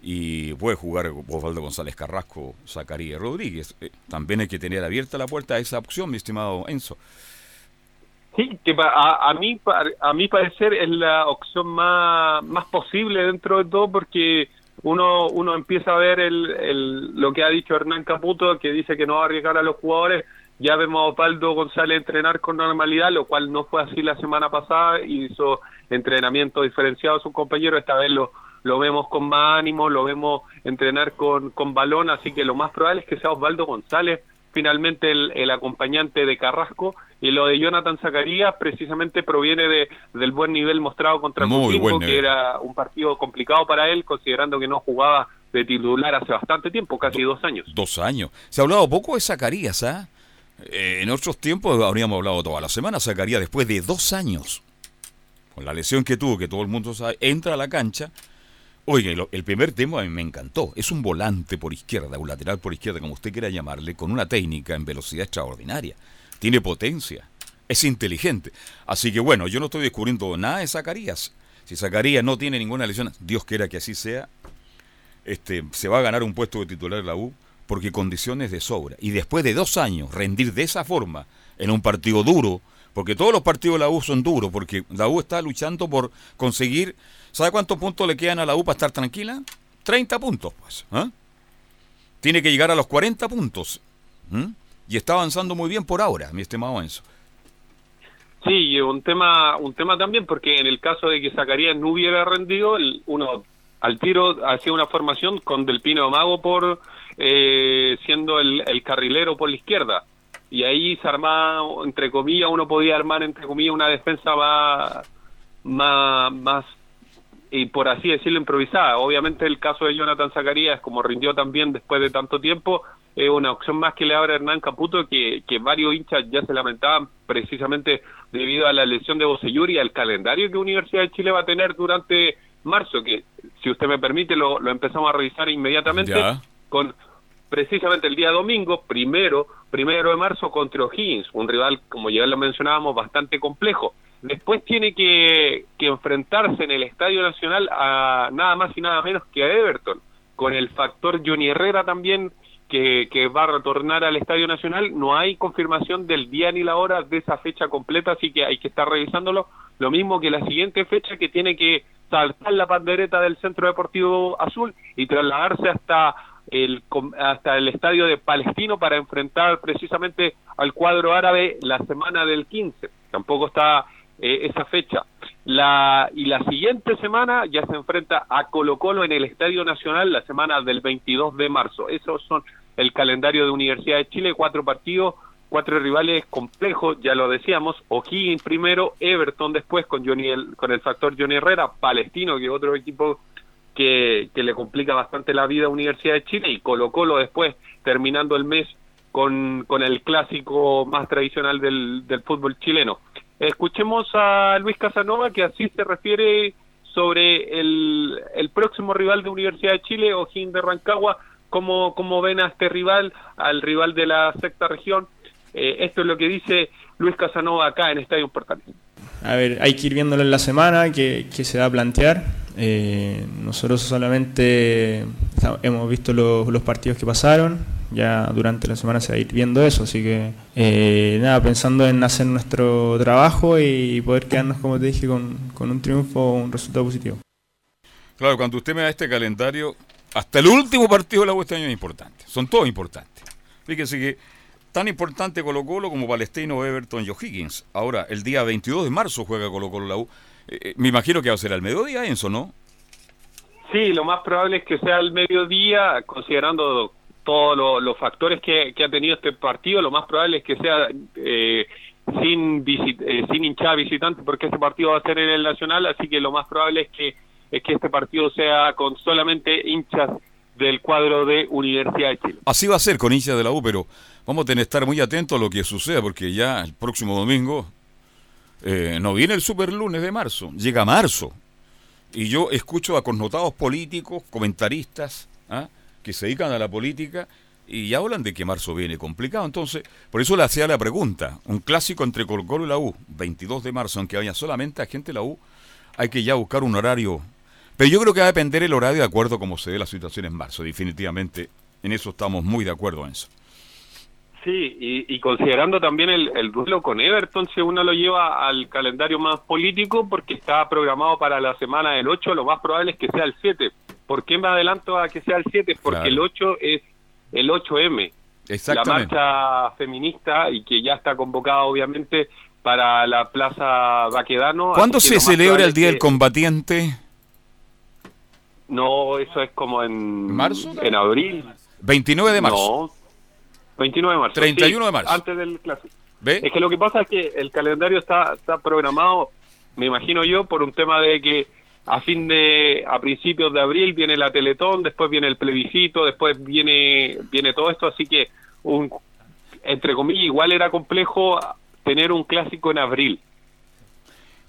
y puede jugar Osvaldo González Carrasco, Zacarías Rodríguez. Eh, también hay que tener abierta la puerta a esa opción, mi estimado Enzo. Sí, que a, a mí a mi parecer es la opción más, más posible dentro de todo porque uno uno empieza a ver el, el, lo que ha dicho Hernán Caputo que dice que no va a arriesgar a los jugadores ya vemos a Osvaldo González entrenar con normalidad lo cual no fue así la semana pasada hizo entrenamiento diferenciado a sus compañeros esta vez lo lo vemos con más ánimo, lo vemos entrenar con, con balón, así que lo más probable es que sea Osvaldo González finalmente el, el acompañante de Carrasco y lo de Jonathan Zacarías precisamente proviene de, del buen nivel mostrado contra Coquimbo, que era un partido complicado para él considerando que no jugaba de titular hace bastante tiempo, casi dos años. Dos años. Se ha hablado poco de Zacarías, ¿ah? Eh, en otros tiempos habríamos hablado toda la semana. Zacarías, después de dos años, con la lesión que tuvo, que todo el mundo sabe, entra a la cancha. Lo- el primer tema a mí me encantó. Es un volante por izquierda, un lateral por izquierda, como usted quiera llamarle, con una técnica en velocidad extraordinaria. Tiene potencia. Es inteligente. Así que bueno, yo no estoy descubriendo nada de Zacarías. Si Zacarías no tiene ninguna lesión, Dios quiera que así sea, este, se va a ganar un puesto de titular en la U porque condiciones de sobra. Y después de dos años rendir de esa forma en un partido duro, porque todos los partidos de la U son duros, porque la U está luchando por conseguir, ¿sabe cuántos puntos le quedan a la U para estar tranquila? 30 puntos, pues. ¿ah? Tiene que llegar a los 40 puntos. ¿m? Y está avanzando muy bien por ahora, mi estimado Enzo. Sí, un tema, un tema también, porque en el caso de que Zacarías no hubiera rendido, el- uno al tiro hacía una formación con Del Pino Mago por eh, siendo el, carrilero por la izquierda. Y ahí se armaba, entre comillas, uno podía armar, entre comillas, una defensa más, más, más y por así decirlo improvisada. Obviamente el caso de Jonathan Zacarías, como rindió también después de tanto tiempo, es una opción más que le abre Hernán Caputo, que, que varios hinchas ya se lamentaban precisamente debido a la lesión de Bocellur y al calendario que Universidad de Chile va a tener durante marzo, que si usted me permite lo, lo empezamos a revisar inmediatamente Ya. con precisamente el día domingo, primero, primero de marzo contra O'Higgins, un rival, como ya lo mencionábamos, bastante complejo. Después tiene que, que enfrentarse en el Estadio Nacional a nada más y nada menos que a Everton, con el factor Johnny Herrera también que, que va a retornar al Estadio Nacional. No hay confirmación del día ni la hora de esa fecha completa, así que hay que estar revisándolo. Lo mismo que la siguiente fecha que tiene que saltar la pandereta del Centro Deportivo Azul y trasladarse hasta el hasta el estadio de Palestino para enfrentar precisamente al cuadro árabe la semana del 15. Tampoco está eh, esa fecha. La, y la siguiente semana ya se enfrenta a Colo Colo en el Estadio Nacional la semana del 22 de marzo. Esos son el calendario de Universidad de Chile, cuatro partidos, cuatro rivales complejos, ya lo decíamos, O'Higgins primero, Everton después con Johnny el- con el factor Johnny Herrera, Palestino, que otro equipo que, que le complica bastante la vida a Universidad de Chile, y Colo Colo después, terminando el mes con, con el clásico más tradicional del, del fútbol chileno. Escuchemos a Luis Casanova, que así se refiere sobre el, el próximo rival de Universidad de Chile, O'Higgins de Rancagua, cómo, cómo ven a este rival, al rival de la sexta región. Eh, esto es lo que dice Luis Casanova acá en Estadio Portales. A ver, hay que ir viéndolo en la semana, que, que se va a plantear. Eh, nosotros solamente hemos visto los, los partidos que pasaron, ya durante la semana se va a ir viendo eso, así que eh, nada, pensando en hacer nuestro trabajo y poder quedarnos, como te dije, con, con un triunfo o un resultado positivo. Claro, cuando usted me da este calendario, hasta el último partido de la U este año es importante. Son todos importantes. Fíjese que tan importante Colo Colo como Palestino, Everton y O'Higgins. Ahora, el día 22 de marzo juega Colo Colo la U. Eh, eh, me imagino que va a ser al mediodía, Enzo, ¿no? Sí, lo más probable es que sea al mediodía, considerando todos lo- los factores que, que ha tenido este partido, lo más probable es que sea eh, sin visit- eh, sin hinchada visitante, porque este partido va a ser en el Nacional, así que lo más probable es que es que este partido sea con solamente hinchas del cuadro de Universidad de Chile. Así va a ser con hinchas de la U, pero vamos a tener que estar muy atentos a lo que suceda, porque ya el próximo domingo eh, no viene el super lunes de marzo, llega marzo. Y yo escucho a connotados políticos, comentaristas, ¿ah? que se dedican a la política y hablan de que marzo viene complicado. Entonces, por eso le hacía la pregunta. Un clásico entre Colo Colo y la U, 22 de marzo, aunque vaya solamente a gente de la U, hay que ya buscar un horario. Pero yo creo que va a depender el horario de acuerdo a cómo se dé la situación en marzo. Definitivamente, en eso estamos muy de acuerdo, Enzo. Sí, y, y considerando también el, el duelo con Everton, si uno lo lleva al calendario más político, porque está programado para la semana del 8, lo más probable es que sea el 7. ¿Por qué me adelanto a que sea el 7? Porque Claro. el 8 es el 8M, la marcha feminista y que ya está convocada obviamente para la Plaza Baquedano. ¿Cuándo se celebra el Día del Combatiente? No, eso es como en... ¿Marzo? En abril. 29 de marzo. No, 29 de marzo. 31 sí, de marzo. Antes del clásico. ¿Ve? Es que lo que pasa es que el calendario está, está programado, me imagino yo, por un tema de que a fin de, a principios de abril viene la Teletón, después viene el plebiscito, después viene, viene todo esto, así que un, entre comillas, igual era complejo tener un clásico en abril.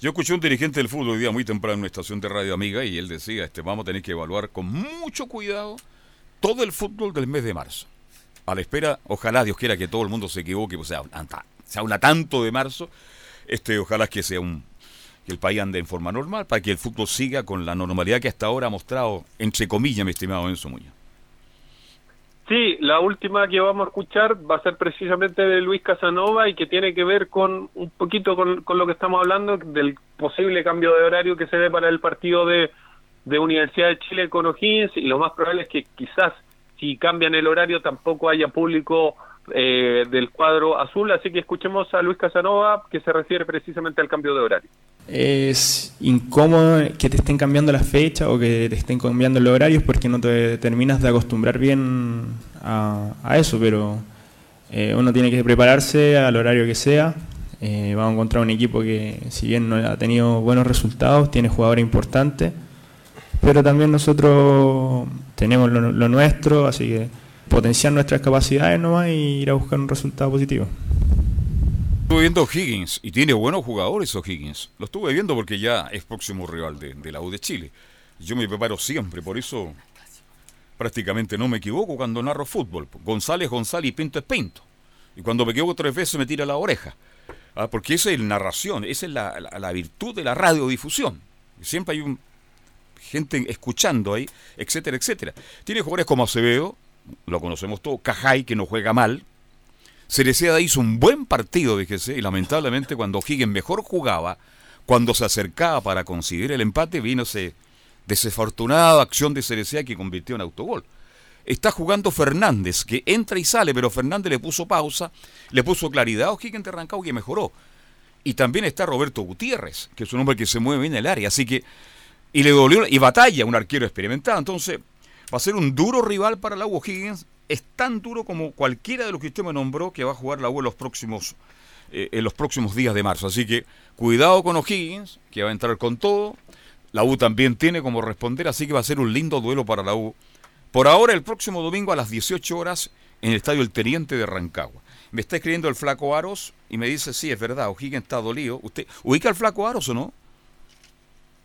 Yo escuché un dirigente del fútbol hoy día muy temprano en una estación de radio amiga y él decía, este, vamos a tener que evaluar con mucho cuidado todo el fútbol del mes de marzo. A la espera, ojalá Dios quiera que todo el mundo se equivoque, pues se habla, se habla tanto de marzo, este, ojalá que sea un que el país ande en forma normal para que el fútbol siga con la normalidad que hasta ahora ha mostrado, entre comillas, mi estimado Enzo Muñoz. Sí, la última que vamos a escuchar va a ser precisamente de Luis Casanova y que tiene que ver con un poquito con, lo que estamos hablando del posible cambio de horario que se dé para el partido de, de Universidad de Chile con O'Higgins y lo más probable es que quizás si cambian el horario tampoco haya público eh, del cuadro azul, así que escuchemos a Luis Casanova que se refiere precisamente al cambio de horario. Es incómodo que te estén cambiando las fechas o que te estén cambiando los horarios porque no te terminas de acostumbrar bien a, eso, pero eh, uno tiene que prepararse al horario que sea. Eh, vamos a encontrar un equipo que, si bien no ha tenido buenos resultados, tiene jugadores importantes. pero también nosotros tenemos lo nuestro, así que potenciar nuestras capacidades nomás y ir a buscar un resultado positivo. Estuve viendo Higgins y tiene buenos jugadores O'Higgins. Lo estuve viendo porque ya es próximo rival de, de la U de Chile. Yo me preparo siempre, por eso prácticamente no me equivoco cuando narro fútbol. González, González y Pinto es Pinto. Y cuando me equivoco tres veces me tira la oreja. Ah, porque esa es la narración, esa es la, la- la virtud de la radiodifusión. Siempre hay un, gente escuchando ahí, etcétera, etcétera. Tiene jugadores como Acevedo, lo conocemos todos, Cajay, que no juega mal. Cereceda hizo un buen partido, fíjese, y lamentablemente cuando Higgins mejor jugaba, cuando se acercaba para conseguir el empate, vino ese desafortunada acción de Cereceda que convirtió en autogol. Está jugando Fernández, que entra y sale, pero Fernández le puso pausa, le puso claridad a O'Higgins de Rancagua que mejoró. Y también está Roberto Gutiérrez, que es un hombre que se mueve bien en el área, así que y le dolió y batalla un arquero experimentado, entonces va a ser un duro rival para la U O'Higgins, es tan duro como cualquiera de los que usted me nombró que va a jugar la U en los próximos eh, en los próximos días de marzo, así que cuidado con O'Higgins, que va a entrar con todo. La U también tiene como responder, así que va a ser un lindo duelo para la U. Por ahora, el próximo domingo a las 18 horas en el Estadio El Teniente de Rancagua. Me está escribiendo el flaco Aros y me dice, sí, es verdad, O'Higgins está dolido. ¿Usted ubica al flaco Aros o no?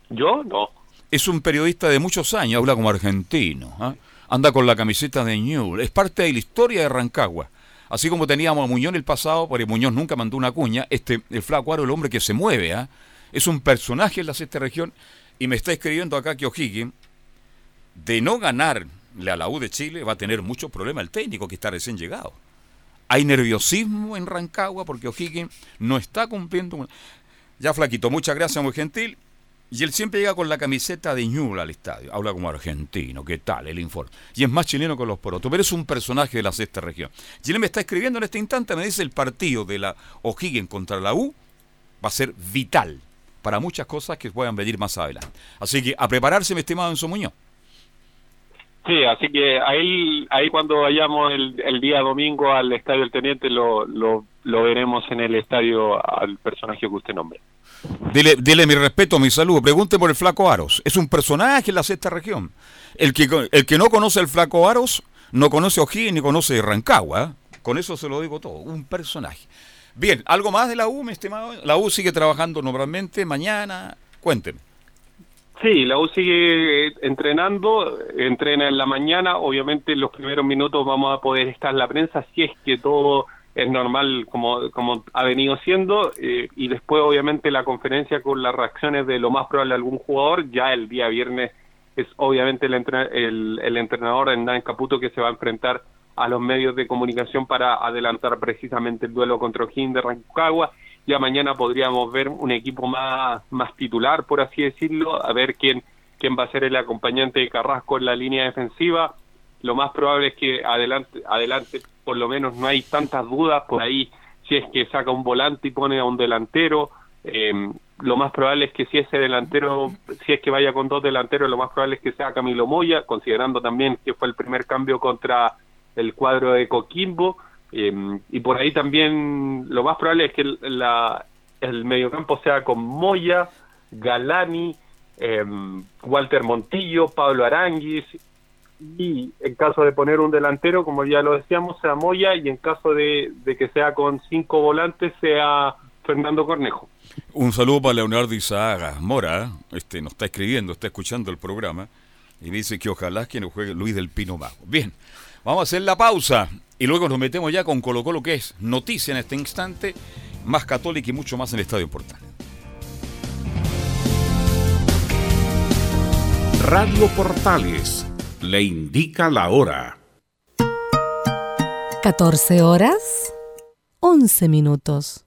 Yo no. Es un periodista de muchos años, habla como argentino. ¿ah? Anda con la camiseta de Newell. Es parte de la historia de Rancagua. Así como teníamos a Muñoz en el pasado, porque Muñoz nunca mandó una cuña, este, el flaco Aro, el hombre que se mueve, ¿ah? es un personaje en la sexta región. Y me está escribiendo acá que O'Higgins, de no ganarle a la U de Chile, va a tener muchos problemas el técnico que está recién llegado. Hay nerviosismo en Rancagua porque O'Higgins no está cumpliendo. Ya, Flaquito, muchas gracias, muy gentil. Y él siempre llega con la camiseta de Ñuble al estadio. Habla como argentino, ¿qué tal? El informe. Y es más chileno que los porotos, pero es un personaje de la sexta región. Y él me está escribiendo en este instante, me dice el partido de la O'Higgins contra la U va a ser vital para muchas cosas que puedan venir más adelante. Así que a prepararse, mi estimado Enzo Muñoz. Sí, así que ahí, ahí cuando vayamos el, día domingo al Estadio El Teniente lo, lo veremos en el estadio al personaje que usted nombre. Dile, dile mi respeto, mi saludo. Pregunte por el Flaco Aros. Es un personaje en la sexta región. El que, el que no conoce el Flaco Aros no conoce O'Higgins ni conoce Rancagua. ¿eh? Con eso se lo digo todo. Un personaje. Bien, ¿algo más de la U, mi estimado? La U sigue trabajando normalmente. Mañana, cuénteme. Sí, la U sigue eh, entrenando, entrena en la mañana, obviamente en los primeros minutos vamos a poder estar en la prensa si es que todo es normal como, como ha venido siendo eh, y después obviamente la conferencia con las reacciones de lo más probable algún jugador, ya el día viernes es obviamente el, el, el entrenador Hernán Caputo que se va a enfrentar a los medios de comunicación para adelantar precisamente el duelo contra O'Higgins de Rancagua. Ya mañana podríamos ver un equipo más, más titular, por así decirlo, a ver quién, quién va a ser el acompañante de Carrasco en la línea defensiva. Lo más probable es que adelante, adelante por lo menos no hay tantas dudas por ahí si es que saca un volante y pone a un delantero. eh, lo más probable es que si ese delantero, si es que vaya con dos delanteros, lo más probable es que sea Camilo Moya, considerando también que fue el primer cambio contra el cuadro de Coquimbo. eh, y por ahí también lo más probable es que el, la, el mediocampo sea con Moya, Galani, eh, Walter Montillo, Pablo Aranguis y en caso de poner un delantero, como ya lo decíamos, sea Moya y en caso de, de que sea con cinco volantes sea Fernando Cornejo. Un saludo para Leonardo Izaga Mora, este nos está escribiendo, está escuchando el programa y me dice que ojalá que nos juegue Luis del Pino Mago. Bien, vamos a hacer la pausa y luego nos metemos ya con Colo Colo que es noticia en este instante, más católica y mucho más en el Estadio Portal. Radio Portales le indica la hora. 14 horas, 11 minutos.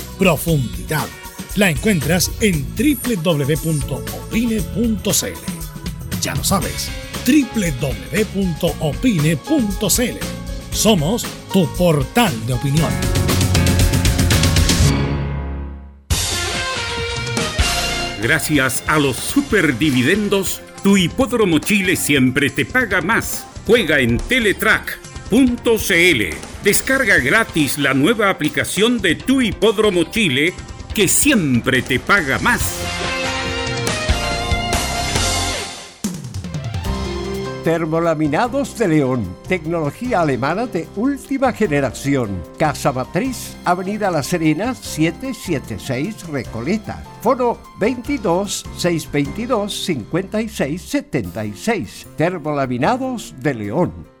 profundidad la encuentras en www.opine.cl. Ya lo sabes, www.opine.cl. Somos tu portal de opinión. Gracias a los superdividendos, tu hipódromo Chile siempre te paga más. Juega en Teletrack.cl. Descarga gratis la nueva aplicación de tu hipódromo Chile que siempre te paga más. Termolaminados de León, tecnología alemana de última generación. Casa Matriz, Avenida La Serena, 776 Recoleta. Foro 22 622 56 76. Termolaminados de León.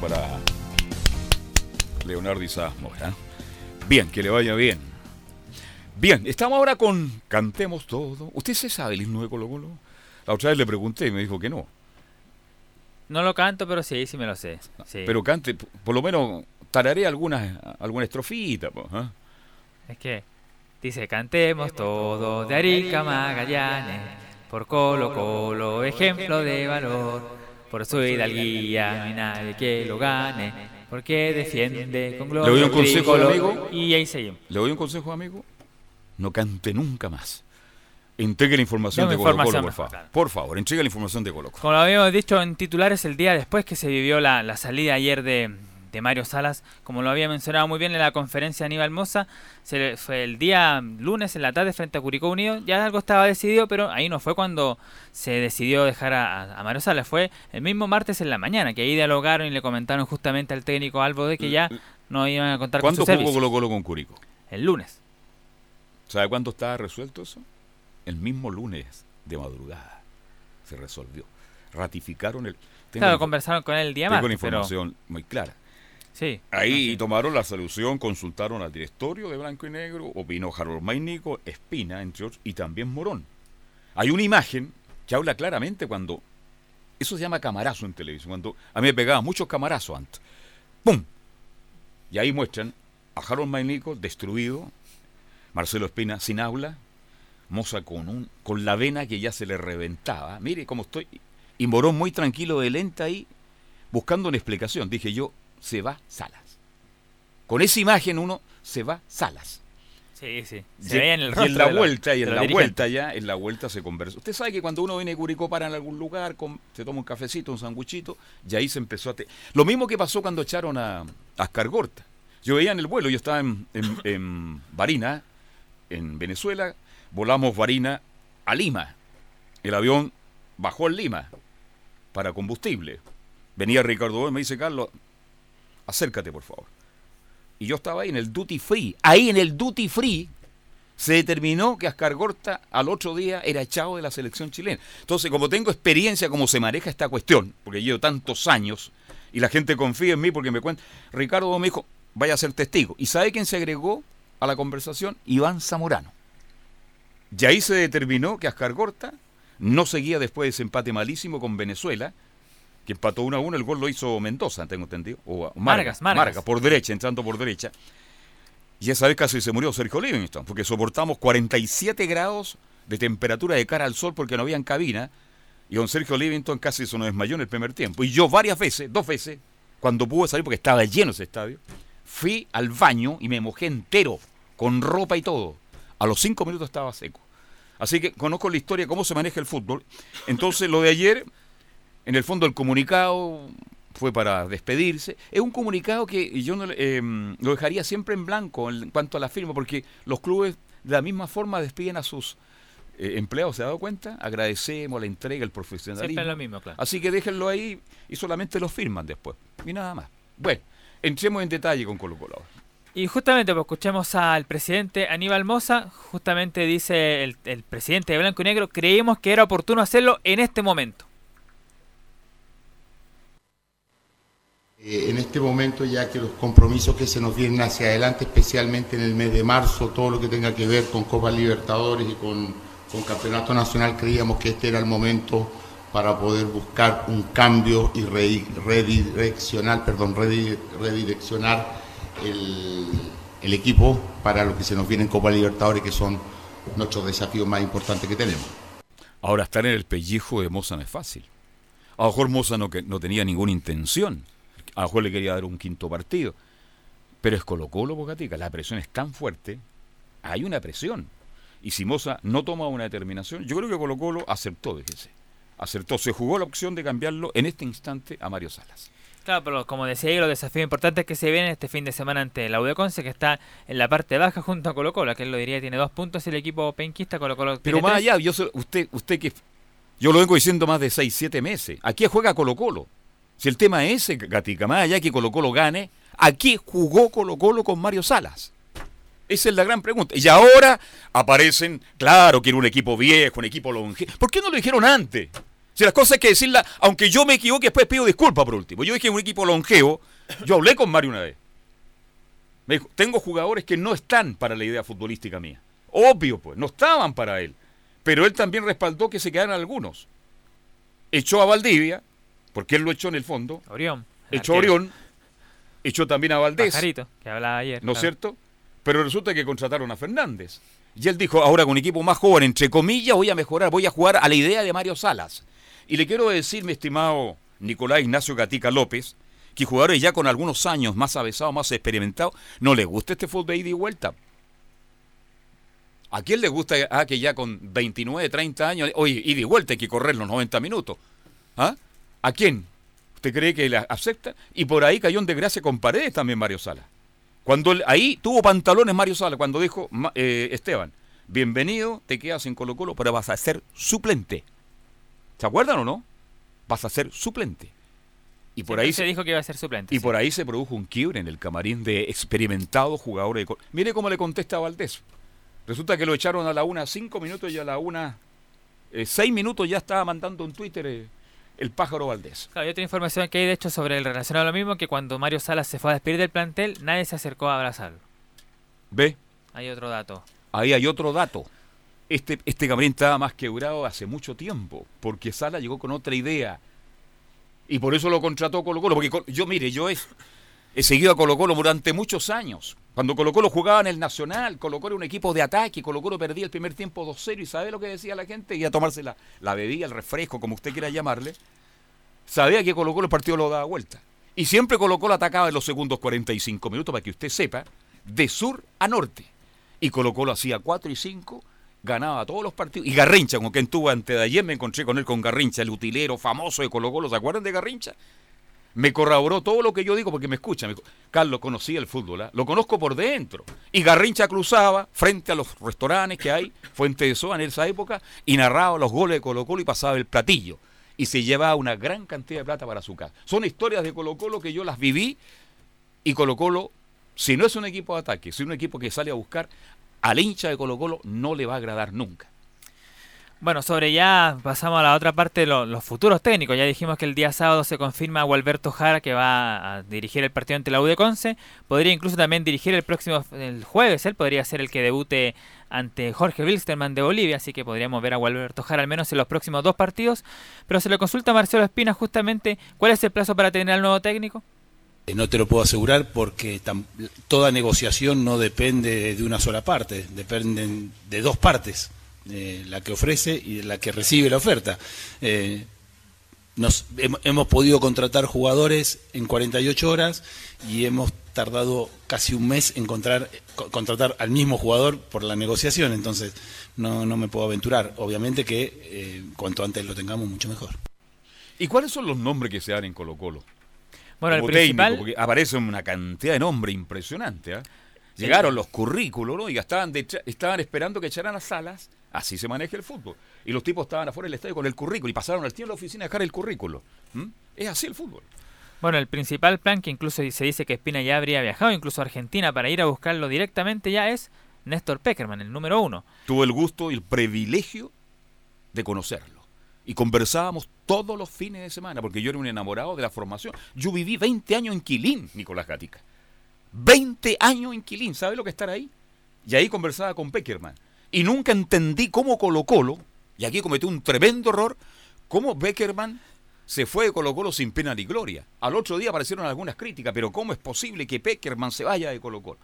Para Leonardo Isaac Mora. Bien, que le vaya bien. Bien, estamos ahora con Cantemos Todo. ¿Usted se sabe el himno de Colo Colo? La otra vez le pregunté y me dijo que no. No lo canto, pero sí, sí me lo sé. Sí. Pero cante, por lo menos tararé alguna, alguna estrofita. po, ¿ah? Es que dice, cantemos todo de Arica Magallanes, por Colo Colo, ejemplo de valor, por su hidalguía no hay nadie que lo gane, porque defiende con ¿Le gloria doy un consejo, tricolor". amigo? Y ahí seguimos. ¿Le doy un consejo, amigo? No cante nunca más. Entregue la información Dame de Colo por favor. Por favor, entregue la información de Colo Colo. Como lo habíamos dicho en titulares el día después que se vivió la, la salida ayer de, de Mario Salas, como lo había mencionado muy bien en la conferencia de Aníbal Moza, se le- fue el día lunes en la tarde frente a Curicó Unido, ya algo estaba decidido, pero ahí no fue cuando se decidió dejar a, a- Mario Salas, fue el mismo martes en la mañana, que ahí dialogaron y le comentaron justamente al técnico Albo de que ya no iban a contar con ¿Cuándo su jugó servicio. Colo Colo con Curico? El lunes. ¿Sabe cuándo estaba resuelto eso? El mismo lunes de madrugada se resolvió. Ratificaron el... tengo Claro, la- conversaron con él el día Tengo martes, información muy clara. Sí. Ahí tomaron la solución, consultaron al directorio de Blanco y Negro, opinó Harold Mainico, Espina, entre otros, y también Morón. Hay una imagen que habla claramente cuando... Eso se llama camarazo en televisión. Cuando a mí me pegaba muchos camarazos antes. ¡Pum! Y ahí muestran a Harold Mainico destruido, Marcelo Espina sin aula, Moza con, un, con la vena que ya se le reventaba. Mire cómo estoy. Y Morón muy tranquilo de lenta ahí, buscando una explicación. Dije yo, se va Salas. Con esa imagen uno se va Salas. Sí, sí. Y- Se veía en el y en la vuelta, y en la vuelta ya, en la vuelta se conversa. Usted sabe que cuando uno viene de Curicó para en algún lugar, con- se toma un cafecito, un sanguchito, y ahí se empezó a... te- Lo mismo que pasó cuando echaron a, a Ascar Gorta. Yo veía en el vuelo, yo estaba en, en, en Barina, en Venezuela, volamos Barina a Lima. El avión bajó en Lima para combustible. Venía Ricardo Gómez, me dice, Carlos, acércate por favor. Y yo estaba ahí en el duty free. Ahí en el duty free se determinó que Ascar Gorta al otro día era echado de la selección chilena. Entonces, como tengo experiencia cómo se maneja esta cuestión, porque llevo tantos años y la gente confía en mí porque me cuenta, Ricardo me dijo, vaya a ser testigo. ¿Y sabe quién se agregó a la conversación? Iván Zamorano. Y ahí se determinó que Ascar Gorta no seguía después de ese empate malísimo con Venezuela, que empató 1 a 1, el gol lo hizo Mendoza, tengo entendido. O Vargas, Margas. Margas, por derecha, entrando por derecha. Y esa vez casi se murió Sergio Livingston, porque soportamos 47 grados de temperatura de cara al sol porque no había en cabina. Y don Sergio Livingston casi se nos desmayó en el primer tiempo. Y yo varias veces, dos veces, cuando pude salir porque estaba lleno ese estadio, fui al baño y me mojé entero, con ropa y todo. A los cinco minutos estaba seco. Así que conozco la historia, cómo se maneja el fútbol. Entonces, lo de ayer, en el fondo, el comunicado fue para despedirse. Es un comunicado que yo no, eh, lo dejaría siempre en blanco en cuanto a la firma, porque los clubes de la misma forma despiden a sus eh, empleado se ha dado cuenta, agradecemos la entrega, el profesionalismo. Siempre es lo mismo, claro. Así que déjenlo ahí y solamente lo firman después. Y nada más. Bueno, entremos en detalle con Colo Colo. Y justamente pues, escuchemos al presidente Aníbal Moza, justamente dice el, el presidente de Blanco y Negro, creímos que era oportuno hacerlo en este momento. Eh, en este momento, ya que los compromisos que se nos vienen hacia adelante, especialmente en el mes de marzo, todo lo que tenga que ver con Copa Libertadores y con, con Campeonato Nacional, creíamos que este era el momento para poder buscar un cambio y redi- redireccionar, perdón, redi- redireccionar el, el equipo para lo que se nos viene en Copa Libertadores, que son nuestros desafíos más importantes que tenemos. Ahora, estar en el pellejo de Moza no es fácil. A lo mejor Moza no, que- no tenía ninguna intención. A lo mejor le quería dar un quinto partido. Pero es Colo Colo, Bocatica. La presión es tan fuerte. Hay una presión. Y si Moza no toma una determinación, yo creo que Colo Colo aceptó, fíjese. Acertó. Se jugó la opción de cambiarlo en este instante a Mario Salas. Claro, pero como decía ahí, los desafíos importantes que se vienen este fin de semana ante la Conce, que está en la parte baja junto a Colo Colo, que él lo diría tiene dos puntos el equipo penquista, Colo Colo Pero tiene más tres. allá, yo usted, usted que yo lo vengo diciendo más de 6, 7 meses. Aquí juega Colo Colo. Si el tema es ese, Gatica, más allá que Colo Colo gane, aquí jugó Colo Colo con Mario Salas. Esa es la gran pregunta. Y ahora aparecen, claro, que era un equipo viejo, un equipo longevo. ¿Por qué no lo dijeron antes? Si las cosas hay que decirlas, aunque yo me equivoque, después pido disculpas por último. Yo dije un equipo longevo, yo hablé con Mario una vez. Me dijo, tengo jugadores que no están para la idea futbolística mía. Obvio, pues, no estaban para él. Pero él también respaldó que se quedaran algunos. Echó a Valdivia, porque él lo echó en el fondo. Orión. Echó a. Orión. Echó también a Valdés. Pajarito, que hablaba ayer. ¿No es claro. cierto? Pero resulta que contrataron a Fernández. Y él dijo, ahora con un equipo más joven, entre comillas, voy a mejorar, voy a jugar a la idea de Mario Salas. Y le quiero decir, mi estimado Nicolás Ignacio Gatica López, que jugadores ya con algunos años más avesados, más experimentados, no les gusta este fútbol de ida y vuelta. ¿A quién le gusta ah, que ya con 29, 30 años, oye, ida y vuelta hay que correr los 90 minutos? ¿Ah? ¿A quién? ¿Usted cree que la acepta? Y por ahí cayó en desgracia con paredes también Mario Sala. Cuando él- ahí tuvo pantalones Mario Sala, cuando dijo eh, Esteban, bienvenido, te quedas en Colo Colo, pero vas a ser suplente. ¿Se acuerdan o no? Vas a ser suplente. Y por Siempre ahí se dijo que iba a ser suplente. y sí. por ahí se produjo un quiebre en el camarín de experimentados jugadores de Colo- Mire cómo le contesta Valdés. Resulta que lo echaron a la una cinco minutos y a la una eh, seis minutos ya estaba mandando un Twitter eh, el pájaro Valdés. Claro, hay otra información que hay de hecho sobre el relacionado a lo mismo, que cuando Mario Salas se fue a despedir del plantel, nadie se acercó a abrazarlo. ¿Ve? Hay otro dato. Ahí hay otro dato. Este, este camarín estaba más quebrado hace mucho tiempo, porque Sala llegó con otra idea. Y por eso lo contrató Colo Colo. Porque yo, mire, yo he, he seguido a Colo Colo durante muchos años. Cuando Colo Colo jugaba en el Nacional, Colo Colo un equipo de ataque, Colo Colo perdía el primer tiempo 2-0 y ¿sabe lo que decía la gente? Iba a tomarse la, la bebida, el refresco, como usted quiera llamarle. Sabía que Colo Colo el partido lo daba vuelta. Y siempre Colo Colo atacaba en los segundos 45 minutos, para que usted sepa, de sur a norte. Y Colo Colo hacía 4 y 5, ganaba todos los partidos. Y Garrincha, con quien tuve antes de ayer, me encontré con él con Garrincha, el utilero famoso de Colo Colo. ¿Se acuerdan de Garrincha? Me corroboró todo lo que yo digo porque me escucha. Me Carlos, conocía el fútbol, ¿ah? lo conozco por dentro. Y Garrincha cruzaba frente a los restaurantes que hay, Fuente de Soa en esa época, y narraba los goles de Colo Colo y pasaba el platillo. Y se llevaba una gran cantidad de plata para su casa. Son historias de Colo Colo que yo las viví y Colo Colo, si no es un equipo de ataque, si es un equipo que sale a buscar, al hincha de Colo Colo no le va a agradar nunca. Bueno, sobre ya pasamos a la otra parte, lo- los futuros técnicos. Ya dijimos que el día sábado se confirma a Gualberto Jara que va a dirigir el partido ante la U de Conce. Podría incluso también dirigir el próximo el jueves. Él podría ser el que debute ante Jorge Wilstermann de Bolivia. Así que podríamos ver a Gualberto Jara al menos en los próximos dos partidos. Pero se le consulta a Marcelo Espina justamente cuál es el plazo para tener al nuevo técnico. Eh, No te lo puedo asegurar porque toda negociación no depende de una sola parte, dependen de dos partes, eh, la que ofrece y la que recibe la oferta. Eh, nos, hem- hemos podido contratar jugadores en 48 horas y hemos tardado casi un mes en encontrar, contratar al mismo jugador por la negociación, entonces no, no me puedo aventurar. Obviamente que eh, cuanto antes lo tengamos, mucho mejor. ¿Y cuáles son los nombres que se dan en Colo Colo? Bueno, el principal- técnico, porque aparece una cantidad de nombres impresionante. ¿ah? Llegaron los currículos, ¿no? Y estaban, de- estaban esperando que echaran las salas. Así se maneja el fútbol. Y los tipos estaban afuera del estadio con el currículo y pasaron al tío en la oficina a dejar el currículo. ¿Mm? Es así el fútbol. Bueno, el principal plan, que incluso se dice que Espina ya habría viajado incluso a Argentina para ir a buscarlo directamente, ya es Néstor Peckerman, el número uno. Tuve el gusto y el privilegio de conocerlo. Y conversábamos todos los fines de semana, porque yo era un enamorado de la formación. Yo viví 20 años en Quilín, Nicolás Gatica. 20 años en Quilín, ¿sabe lo que es estar ahí? Y ahí conversaba con Peckerman. Y nunca entendí cómo Colo Colo, y aquí cometí un tremendo error, cómo Beckerman se fue de Colo Colo sin pena ni gloria. Al otro día aparecieron algunas críticas, pero ¿cómo es posible que Peckerman se vaya de Colo Colo?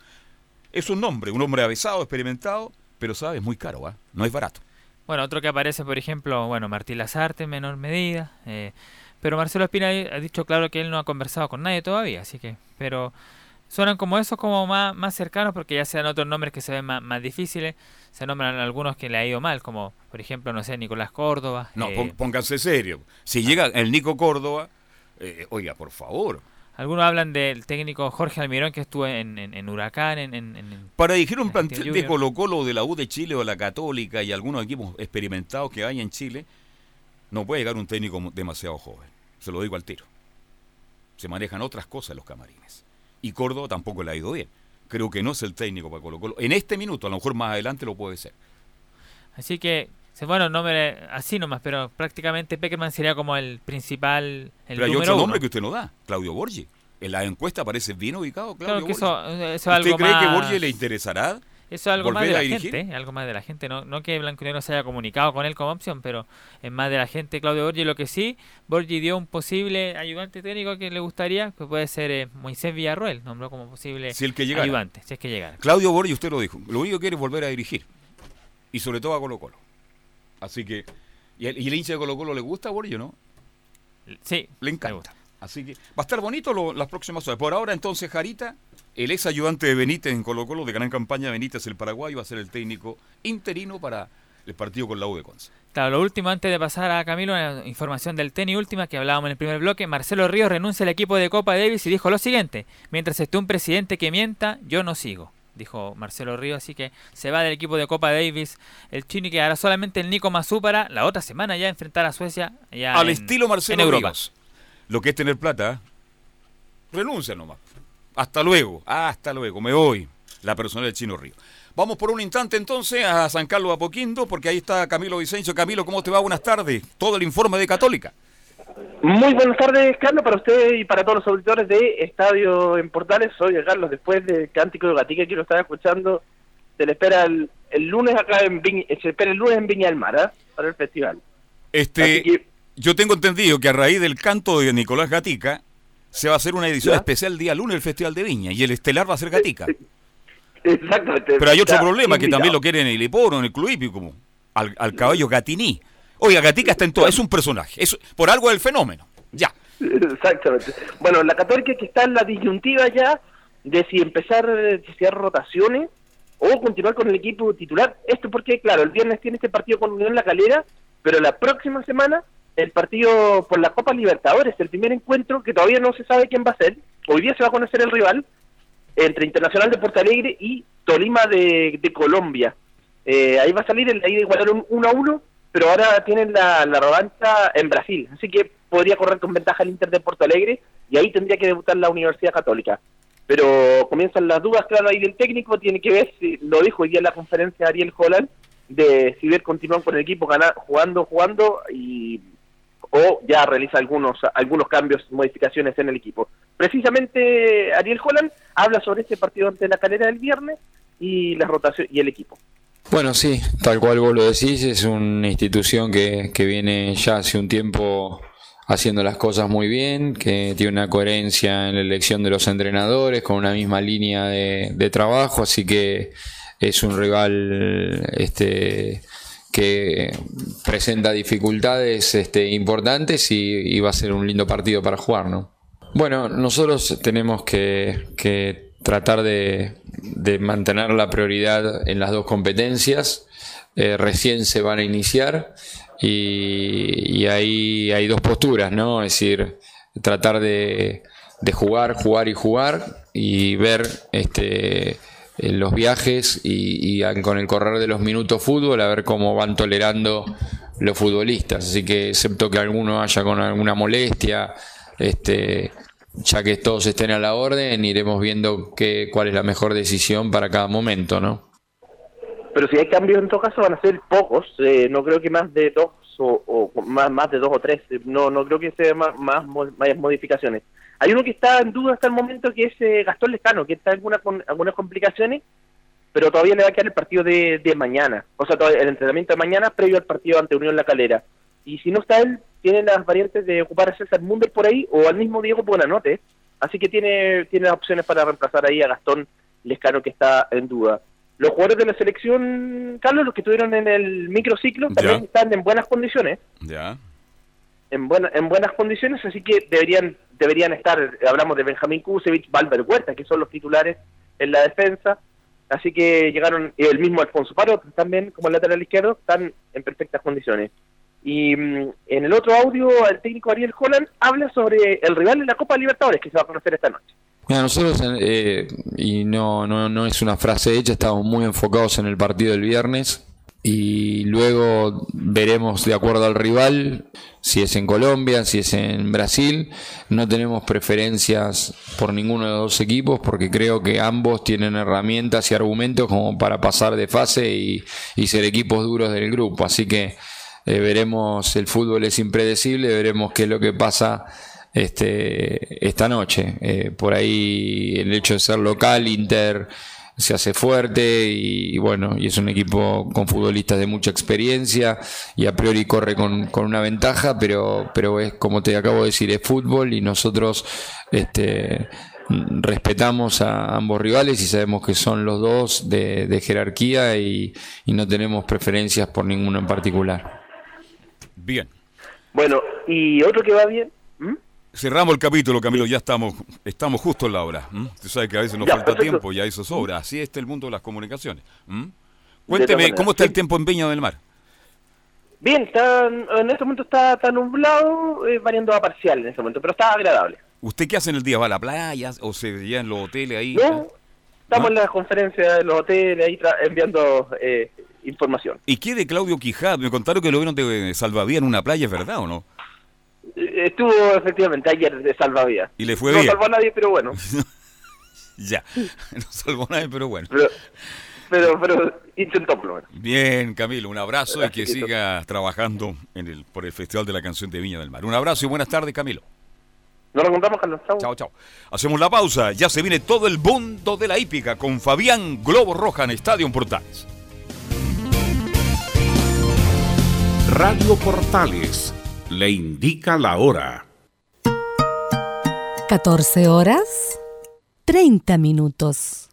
Es un hombre, un hombre avesado, experimentado, pero sabe, es muy caro, ¿ah? no es barato. Bueno, otro que aparece, por ejemplo, bueno, Martín Lazarte en menor medida. eh, pero Marcelo Espina ha dicho claro que él no ha conversado con nadie todavía, así que, pero suenan como esos como más, más cercanos porque ya sean otros nombres que se ven más, más difíciles. Se nombran algunos que le ha ido mal, como por ejemplo, no sé, Nicolás Córdoba. No, eh, pónganse serio. Si llega el Nico Córdoba, eh, oiga, por favor. Algunos hablan del técnico Jorge Almirón que estuvo en, en- en Huracán, en, Para dirigir un plantel de. Colo Colo, de la U de Chile o la Católica y algunos equipos experimentados que hay en Chile, no puede llegar un técnico demasiado joven. Se lo digo al tiro. Se manejan otras cosas los camarines. Y Córdoba tampoco le ha ido bien. Creo que no es el técnico para Colo Colo. En este minuto, a lo mejor más adelante lo puede ser. Así que, bueno, nombre así nomás, pero prácticamente Peckerman sería como el principal, el Pero hay otro uno. nombre que usted no da, Claudio Borgi. En la encuesta aparece bien ubicado Claudio Claro que Borgi. eso, eso es ¿Usted algo cree que más- Borgi le interesará Eso es algo más de la dirigir? gente, algo más de la gente, no, no que Blanco se haya comunicado con él como opción, pero es más de la gente Claudio Borgi. Lo que sí, Borgi dio un posible ayudante técnico que le gustaría, que puede ser eh, Moisés Villarroel, nombró como posible Si el que llegara. ayudante, si es que llegara. Claudio Borgi, usted lo dijo, lo único que quiere es volver a dirigir. Y sobre todo a Colo Colo. Así que, ¿y el, y el hincha de Colo Colo le gusta a Borgi o no? Sí, le encanta. Así que va a estar bonito lo- las próximas horas. Por ahora, entonces, Jarita, el ex ayudante de Benítez en Colo Colo, de gran campaña Benítez, el paraguayo, va a ser el técnico interino para el partido con la U de Conce. Claro, lo último antes de pasar a Camilo, una información del tenis última que hablábamos en el primer bloque. Marcelo Ríos renuncia al equipo de Copa Davis y dijo lo siguiente: Mientras esté un presidente que mienta, yo no sigo. Dijo Marcelo Ríos, así que se va del equipo de Copa Davis. El chino y quedará solamente el Nico Mazú para la otra semana ya enfrentar a Suecia. Ya Al en- estilo Marcelo en Europa. Ríos. Lo que es tener plata, renuncia nomás. Hasta luego, hasta luego, me voy. La persona del Chino Río. Vamos por un instante entonces a San Carlos Apoquindo, porque ahí está Camilo Vicencio. Camilo, ¿cómo te va? Buenas tardes. Todo el informe de Católica. Muy buenas tardes, Carlos, para usted y para todos los auditores de Estadio en Portales. Soy Carlos, después del Cántico de Gatica que lo estaba escuchando. Se le espera el, el lunes acá en Viña, se espera el lunes en Viña del Mar, ¿ah? para el festival. Este, yo tengo entendido que a raíz del canto de Nicolás Gatica se va a hacer una edición especial día lunes del Festival de Viña y el estelar va a ser Gatica. Exactamente. Pero hay otro Está problema que también lo quieren en el hipódromo, en el club hípico, al, al caballo Gatiní. Oiga, Gatica está en todo, es un personaje, es, por algo es el fenómeno. Ya. Exactamente. Bueno, la Católica que está en la disyuntiva ya de si empezar si hacer rotaciones o continuar con el equipo titular. Esto porque, claro, el viernes tiene este partido con Unión La Calera, pero la próxima semana el partido por la Copa Libertadores, el primer encuentro que todavía no se sabe quién va a ser. Hoy día se va a conocer el rival entre Internacional de Porto Alegre y Tolima de, de Colombia. Eh, ahí va a salir el ahí de igualar un 1 a 1, pero ahora tienen la, revancha en Brasil. Así que podría correr con ventaja el Inter de Porto Alegre y ahí tendría que debutar la Universidad Católica. Pero comienzan las dudas, claro, ahí del técnico. Tiene que ver, si, lo dijo hoy día en la conferencia Ariel Holland, de si ver continúan con el equipo ganar, jugando, jugando y o ya realiza algunos algunos cambios, modificaciones en el equipo. Precisamente Ariel Holland habla sobre este partido ante la calera del viernes y la rotación y el equipo. Bueno, sí, tal cual vos lo decís, es una institución que, que viene ya hace un tiempo haciendo las cosas muy bien, que tiene una coherencia en la elección de los entrenadores, con una misma línea de, de trabajo, así que es un rival este, que presenta dificultades este, importantes y, va a ser un lindo partido para jugar, ¿no? Bueno, nosotros tenemos que, tratar de, mantener la prioridad en las dos competencias. Eh, recién se van a iniciar y, ahí hay dos posturas, ¿no? Es decir, tratar de, de jugar, jugar y jugar y ver este, los viajes y, con el correr de los minutos fútbol a ver cómo van tolerando los futbolistas. Así que excepto que alguno haya con alguna molestia, este, ya que todos estén a la orden, iremos viendo qué, cuál es la mejor decisión para cada momento, ¿no? Pero si hay cambios en todo caso van a ser pocos, eh, no creo que más de dos o, más, más de dos o tres, no no creo que sea más, más, más modificaciones. Hay uno que está en duda hasta el momento que es eh, Gastón Lescano, que está en alguna, con algunas complicaciones, pero todavía le va a quedar el partido de, de mañana, o sea, el entrenamiento de mañana previo al partido ante Unión La Calera. Y si no está él, tiene las variantes de ocupar a César Munder por ahí o al mismo Diego Buenanote, así que tiene, tiene opciones para reemplazar ahí a Gastón Lescano que está en duda. Los jugadores de la selección, Carlos, los que estuvieron en el microciclo, también Ya. están en buenas condiciones, Ya. en, buena, en buenas condiciones, así que deberían deberían estar, hablamos de Benjamín Kusevich, Valver Huerta, que son los titulares en la defensa, así que llegaron, el mismo Alfonso Paro también como lateral izquierdo, están en perfectas condiciones. Y mm, en el otro audio, el técnico Ariel Holland habla sobre el rival en la Copa Libertadores que se va a conocer esta noche. Mira, nosotros, eh, y no, no, no es una frase hecha, estamos muy enfocados en el partido del viernes y luego veremos de acuerdo al rival, si es en Colombia, si es en Brasil. No tenemos preferencias por ninguno de los dos equipos porque creo que ambos tienen herramientas y argumentos como para pasar de fase y, ser equipos duros del grupo. Así que eh, veremos, el fútbol es impredecible, veremos qué es lo que pasa este, esta noche. Eh, por ahí el hecho de ser local, Inter se hace fuerte y, y bueno, y es un equipo con futbolistas de mucha experiencia y a priori corre con, con una ventaja, pero, pero es como te acabo de decir, es fútbol y nosotros este, respetamos a ambos rivales y sabemos que son los dos de, de jerarquía y, y no tenemos preferencias por ninguno en particular. Bien. Bueno, y otro que va bien, Cerramos el capítulo, Camilo, ya estamos estamos justo en la hora. ¿m? Tú sabes que a veces nos Ya, falta perfecto. tiempo, ya eso sobra. Así está el mundo de las comunicaciones. Cuénteme, ¿cómo está el tiempo en Viña del Mar? bien, está, en este momento está, está nublado, eh, variando a parcial en este momento, pero está agradable. ¿Usted qué hace en el día? ¿Va a la playa o se lleva en los hoteles ahí? No, estamos en las conferencias de los hoteles ahí tra- enviando eh, información. ¿Y qué de Claudio Quijada? Me contaron que lo vieron de salvavidas en una playa, ¿es verdad o no? Estuvo efectivamente ayer de salvavidas. Y le fue no bien. salvó a nadie, pero bueno. Ya, no salvó a nadie, pero bueno. Pero, pero, pero intentó por lo menos. Bien, Camilo, un abrazo y que Gracias, siga trabajando en el, por el Festival de la Canción de Viña del Mar. Un abrazo y buenas tardes, Camilo. Nos reencontramos, Carlos. Chao. Chao, chao. Hacemos la pausa. Ya se viene todo el mundo de la hípica con Fabián Globo Roja en Estadio Portales. Radio Portales le indica la hora. 14 horas 30 minutos.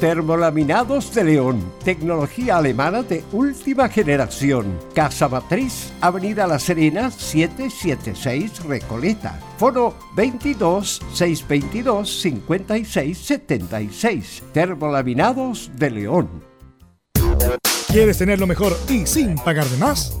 Termolaminados de León, tecnología alemana de última generación. Casa Matriz, Avenida La Serena, 776 Recoleta. Foro 22 622 56 76. Termolaminados de León. ¿Quieres tener lo mejor y sin pagar de más?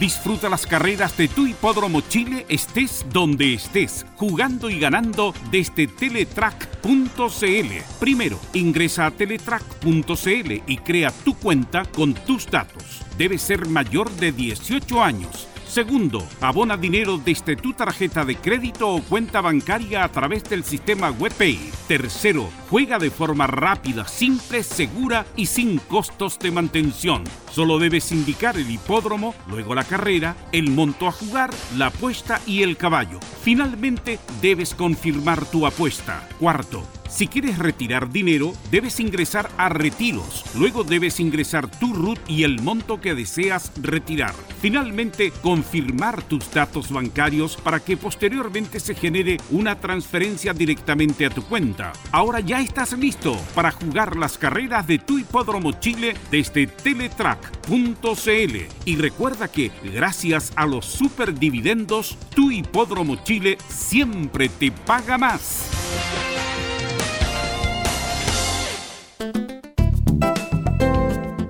Disfruta las carreras de tu hipódromo Chile estés donde estés, jugando y ganando desde teletrack.cl. Primero, ingresa a teletrack.cl y crea tu cuenta con tus datos. Debes ser mayor de 18 años. Segundo, abona dinero desde tu tarjeta de crédito o cuenta bancaria a través del sistema WebPay. Tercero, juega de forma rápida, simple, segura y sin costos de mantención. Solo debes indicar el hipódromo, luego la carrera, el monto a jugar, la apuesta y el caballo. Finalmente, debes confirmar tu apuesta. Cuarto, Si quieres retirar dinero, debes ingresar a Retiros. Luego debes ingresar tu RUT y el monto que deseas retirar. Finalmente, confirmar tus datos bancarios para que posteriormente se genere una transferencia directamente a tu cuenta. Ahora ya estás listo para jugar las carreras de tu hipódromo Chile desde teletrack.cl. Y recuerda que, gracias a los superdividendos, tu hipódromo Chile siempre te paga más.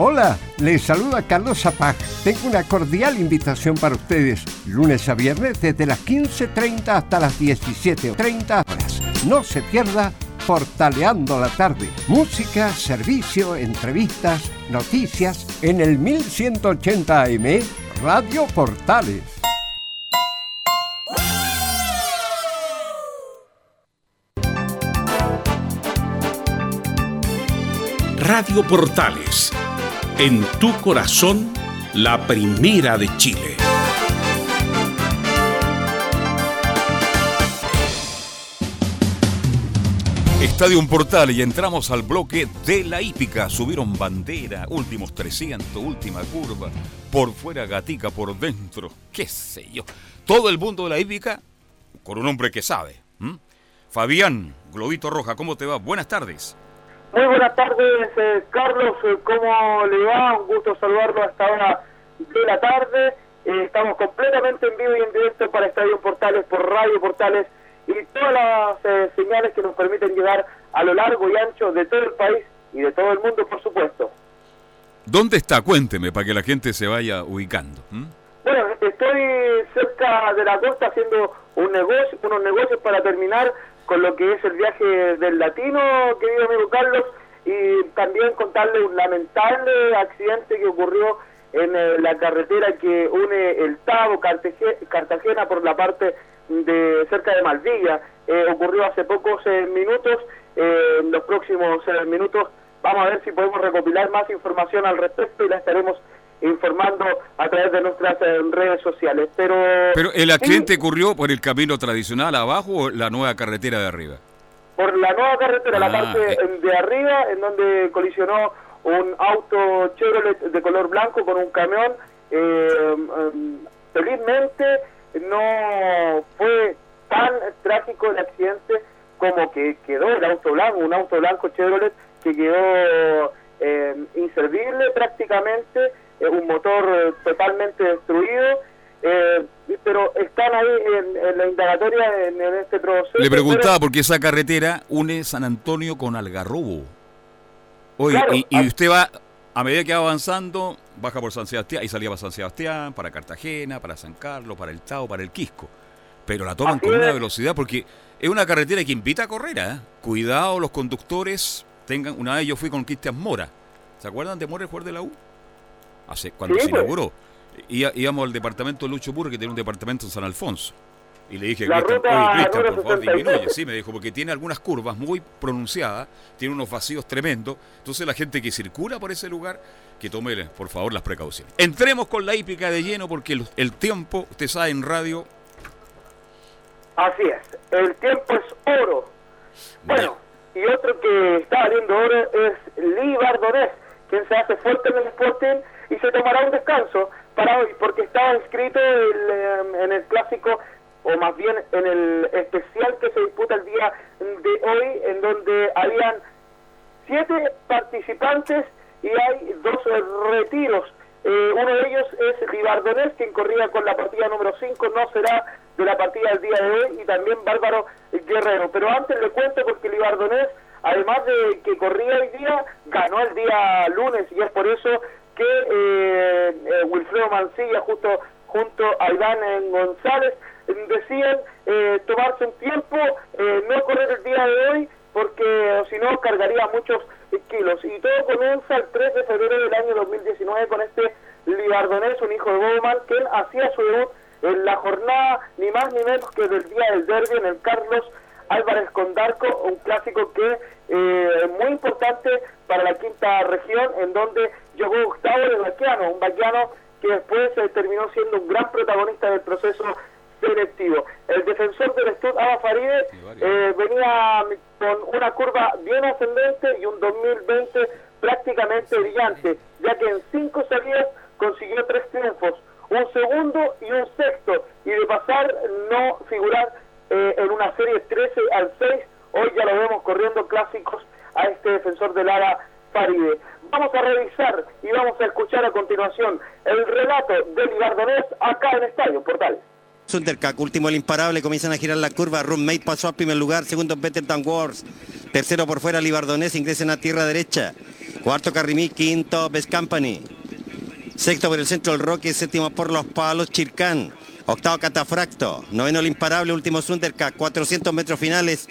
Hola, les saluda Carlos Zapag. Tengo una cordial invitación para ustedes. Lunes a viernes desde las 15.30 hasta las 17.30 horas. No se pierda Portaleando la tarde. Música, servicio, entrevistas, noticias en el 1180 AM Radio Portales. Radio Portales. En tu corazón, la primera de Chile. Estadio Portal y entramos al bloque de la hípica. Subieron bandera, últimos 300, última curva, por fuera gatica, por dentro, qué sé yo. Todo el mundo de la hípica con un hombre que sabe. Fabián, Globito Roja, ¿cómo te va? Buenas tardes. Muy buenas tardes, eh, Carlos. eh, ¿Cómo le va? Un gusto saludarlo a esta hora de la tarde. Eh, estamos completamente en vivo y en directo para Estadio Portales por Radio Portales y todas las eh, señales que nos permiten llegar a lo largo y ancho de todo el país y de todo el mundo, por supuesto. ¿Dónde está? Cuénteme para que la gente se vaya ubicando. ¿m? Bueno, estoy cerca de la costa haciendo un negocio, unos negocios para terminar con lo que es el viaje del latino, querido amigo Carlos, y también contarle un lamentable accidente que ocurrió en eh, la carretera que une el Cartege- Cartagena, por la parte de cerca de Maldivia. Eh, ocurrió hace pocos eh, minutos. Eh, en los próximos eh, minutos vamos a ver si podemos recopilar más información al respecto y la estaremos informando a través de nuestras eh, redes sociales. Pero, Pero el accidente ocurrió por el camino tradicional abajo o la nueva carretera de arriba. por la nueva carretera, la Ah, parte eh. de arriba, en donde colisionó un auto Chevrolet de color blanco con un camión. Eh, em, felizmente no fue tan trágico el accidente como que quedó el auto blanco, un auto blanco Chevrolet que quedó eh, inservible prácticamente, eh, un motor eh, totalmente destruido. eh, pero están ahí en, en la indagatoria en, en este proceso. Le pero- preguntaba porque esa carretera une San Antonio con Algarrobo. Oye, Claro, y, y usted va, a medida que va avanzando, baja por San Sebastián, y salía para San Sebastián, para Cartagena, para San Carlos, para el Tao, para el Quisco. Pero la toman con una es. velocidad porque es una carretera que invita a correr, ¿eh? Cuidado los conductores, tengan, una vez yo fui con Cristian Mora. ¿Se acuerdan de Mora, el jugador de la U? Hace, cuando Sí, se pues. inauguró. Íbamos al departamento de Lucho Burro, que tiene un departamento en San Alfonso. Y le dije, La Cristian, ruta oye, Cristian, número por favor, 67. disminuye. Sí, me dijo, porque tiene algunas curvas muy pronunciadas, tiene unos vacíos tremendos. Entonces la gente que circula por ese lugar, que tome, por favor, las precauciones. Entremos con la hípica de lleno, porque el, el tiempo, usted sabe, en radio, Así es, el tiempo es oro. Bueno, y otro que está valiendo oro es Lee Bardonés, quien se hace fuerte en el Sporting y se tomará un descanso para hoy, porque estaba inscrito el, eh, en el clásico, o más bien en el especial que se disputa el día de hoy, en donde habían siete participantes y hay dos retiros. Eh, uno de ellos es Ribardonés, quien corría con la partida número 5, no será de la partida del día de hoy, y también Bárbaro Guerrero. Pero antes le cuento porque Libardonés, además de que corría hoy día, ganó el día lunes, y es por eso que eh, eh, Wilfredo Mancilla, justo junto a Iván González, deciden eh, tomarse un tiempo, eh, no correr el día de hoy, porque si no cargaría muchos kilos. Y todo comienza el 3 de febrero del año 2019 con este Libardonés, un hijo de Bowman, que él hacía su debut en la jornada ni más ni menos que del día del derby en el Carlos Álvarez Condarco, un clásico que eh, muy importante para la quinta región, en donde llegó Gustavo de Baquiano, un Baquiano que después eh, terminó siendo un gran protagonista del proceso selectivo. El defensor del Stud, Aba Faride, eh, venía con una curva bien ascendente y un 2020 prácticamente brillante, ya que en cinco salidas consiguió tres triunfos, un segundo y un sexto, y de pasar no figurar eh, en una serie 13 al 6, hoy ya lo vemos corriendo clásicos a este defensor del ARA Faride. Vamos a revisar y vamos a escuchar a continuación el relato del Libardonés acá en Estadio Portales. Sundercack, último el imparable, comienzan a girar la curva. Roommate pasó al primer lugar, segundo Better Than Wars. Tercero por fuera Libardonés, ingresen a tierra derecha. Cuarto Carrimí, quinto Best Company. Sexto por el centro el Roque, séptimo por los palos Chircán. Octavo Catafracto. Noveno el imparable, último Sundercack, 400 metros finales.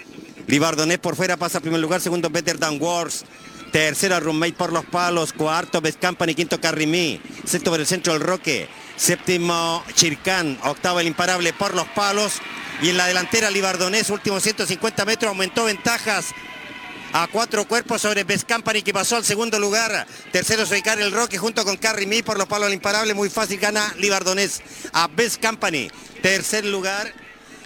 Libardonés por fuera pasa al primer lugar, segundo Better Than Wars. Tercero Roommate por los palos, cuarto Best Company, quinto Carrimí. Sexto por el centro el Roque. Séptimo Chircán, octavo el imparable por los palos. Y en la delantera Libardonés, últimos 150 metros, aumentó ventajas a cuatro cuerpos sobre Best Company que pasó al segundo lugar. Tercero Soicar el Roque junto con Carry Me por los palos al imparable. Muy fácil gana Libardonés a Best Company. Tercer lugar.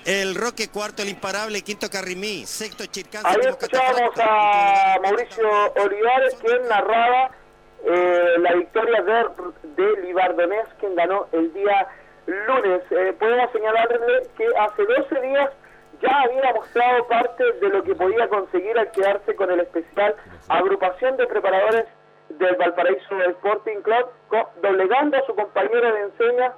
El Roque, cuarto el imparable, quinto Carrimí, sexto Chircán, Ahí escuchábamos a Mauricio Olivares, quien narraba eh, la victoria de, de Libardonés, quien ganó el día lunes. Eh, podemos señalarle que hace 12 días ya había mostrado parte de lo que podía conseguir al quedarse con el especial agrupación de preparadores del Valparaíso Sporting Club, doblegando a su compañero de enseña,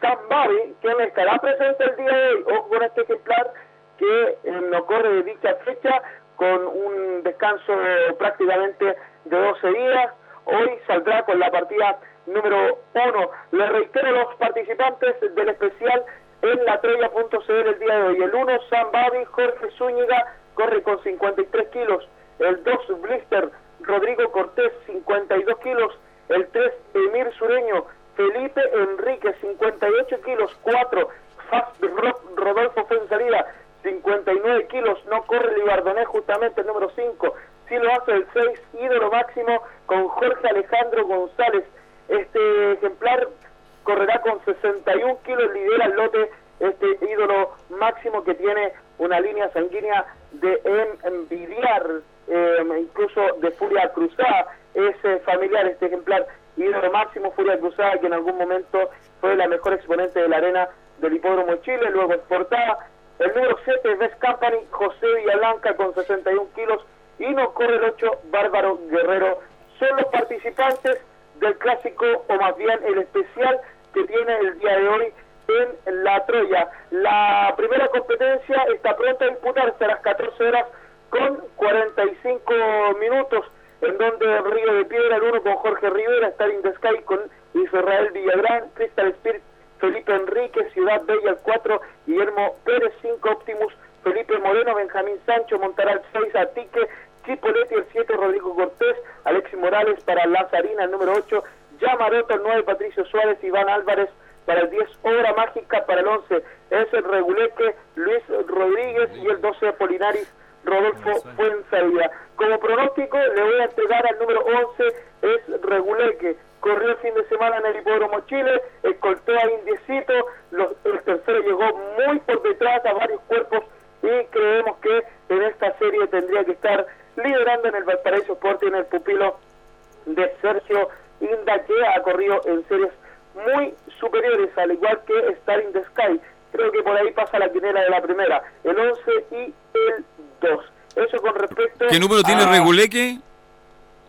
Sam Babi, quien estará presente el día de hoy. Con este ejemplar que eh, no corre de dicha fecha con un descanso prácticamente de 12 días. Hoy saldrá con la partida número 1. Le reitero a los participantes del especial en la Troya.cl el día de hoy. El 1, Sam Babi, Jorge Zúñiga, corre con 53 kilos. El 2, Blister, Rodrigo Cortés, 52 kilos. El 3, Emir Sureño, Felipe Enrique, 58 kilos. 4, Fast Rock, Rodolfo Fensalida, 59 kilos. No corre Libardonés, justamente el número 5. Sí lo hace el 6, ídolo máximo, con Jorge Alejandro González. Este ejemplar correrá con 61 kilos, lidera el lote este ídolo máximo que tiene una línea sanguínea de en- envidiar, eh, incluso de Furia Cruzada, es eh, familiar este ejemplar, ídolo máximo Furia Cruzada, que en algún momento fue la mejor exponente de la arena del Hipódromo de Chile, luego exportada. El número 7 es Best Company, José Villablanca con 61 kilos, y nos corre el 8, Bárbaro Guerrero. Son los participantes del clásico, o más bien el especial que tiene el día de hoy en la Troya. La primera competencia está pronta a disputarse a las 14 horas con 45 minutos, en donde Río de Piedra, el 1 con Jorge Rivera, Stalin the Sky con Israel Villagrán, Crystal Spirit, Felipe Enrique, Ciudad Bella el 4, Guillermo Pérez 5, Optimus, Felipe Moreno, Benjamín Sancho, Montaral 6, Atique, Chipoletti el 7, Rodrigo Cortés, Alexis Morales para Lazarina el número 8, Yamaroto el 9, Patricio Suárez, Iván Álvarez para el 10, Obra Mágica para el 11, es el Reguleque, Luis Rodríguez y el 12, Polinaris, Rodolfo Fuenzalía. Como pronóstico le voy a entregar al número 11, es Reguleque. Corrió el fin de semana en el Hipódromo Chile, escoltó a Indiecito, los- el tercero llegó muy por detrás a varios cuerpos y creemos que en esta serie tendría que estar liderando en el Valparaíso Sporting el pupilo de Sergio Inda que ha corrido en series muy superiores, al igual que Star in the Sky. Creo que por ahí pasa la quinela de la primera, el 11 y el 2. Eso con respecto ¿Qué número tiene Reguleque?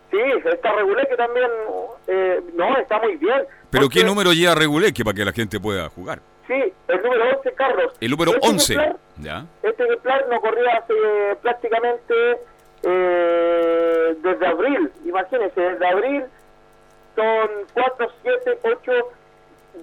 Sí, está Regulé que también, eh, no, está muy bien. ¿Pero qué número lleva Reguleque para que la gente pueda jugar? Sí, el número 11, Carlos. El número Este 11. ejemplar- ¿Ya? Este ejemplar no corría hace prácticamente eh, desde abril, imagínense, desde abril son 4, 7, 8,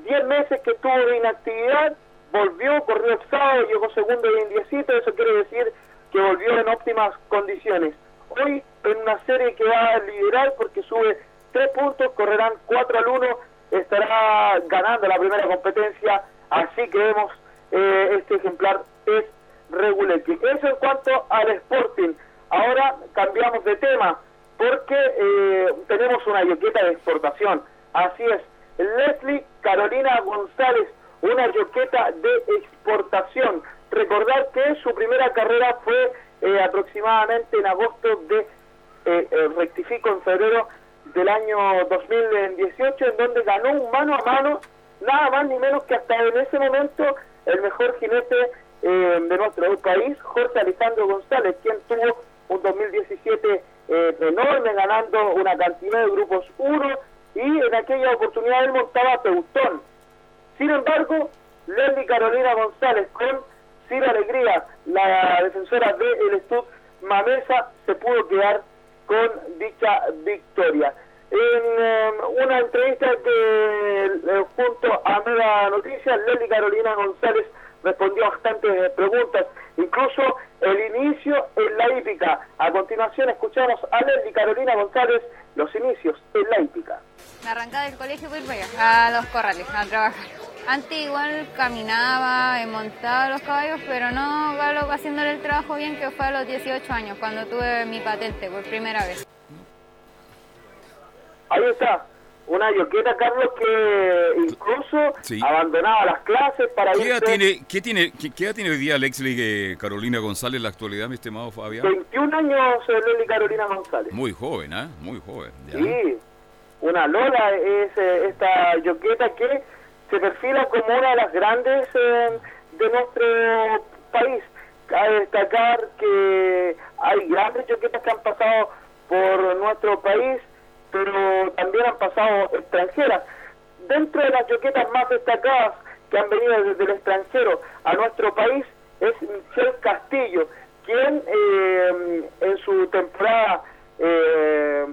10 meses que estuvo de inactividad, volvió, corrió el sábado, llegó segundo y indiecito, eso quiere decir que volvió en óptimas condiciones. Hoy en una serie que va a liderar porque sube tres puntos, correrán 4 al 1, estará ganando la primera competencia, así que vemos eh, este ejemplar es Reguletti. Eso en cuanto al Sporting. Ahora cambiamos de tema porque eh, tenemos una yoqueta de exportación. Así es, Leslie Carolina González, una yoqueta de exportación. Recordar que su primera carrera fue eh, aproximadamente en agosto de, eh, rectifico, en febrero del año 2018, en donde ganó un mano a mano, nada más ni menos que hasta en ese momento el mejor jinete de nuestro país, Jorge Alejandro González, quien tuvo un 2017 eh, enorme, ganando una cantidad de grupos 1 y en aquella oportunidad él montaba Teutón. Sin embargo, Leslie Carolina González con Cira Alegría, la defensora de El Estud Mamesa, se pudo quedar con dicha victoria. En eh, una entrevista que eh, junto a Mega Noticias, Leslie Carolina González respondió bastantes eh, preguntas, incluso el inicio en la hípica. A continuación escuchamos a Leslie Carolina González los inicios en la hípica. Me arrancaba del colegio por ir a los corrales, a trabajar. Antes igual caminaba, montaba los caballos, pero no haciéndole el trabajo bien que fue a los 18 años, cuando tuve mi patente por primera vez. Ahí está, una yoqueta, Carlos, que incluso Sí. abandonaba las clases para ¿Qué irse tiene, qué tiene, qué, qué edad tiene hoy día Leslie eh, Carolina González en la actualidad, mi estimado Fabián? 21 años eh, Leslie Carolina González. Muy joven, ¿ah? Muy joven. ya. Sí, una Lola es eh, esta yoqueta que se perfila como una de las grandes eh, de nuestro país. Cabe destacar que hay grandes yoquetas que han pasado por nuestro país, pero también han pasado extranjeras. Dentro de las yoquetas más destacadas que han venido desde el extranjero a nuestro país es Michelle Castillo, quien eh, en su temporada eh,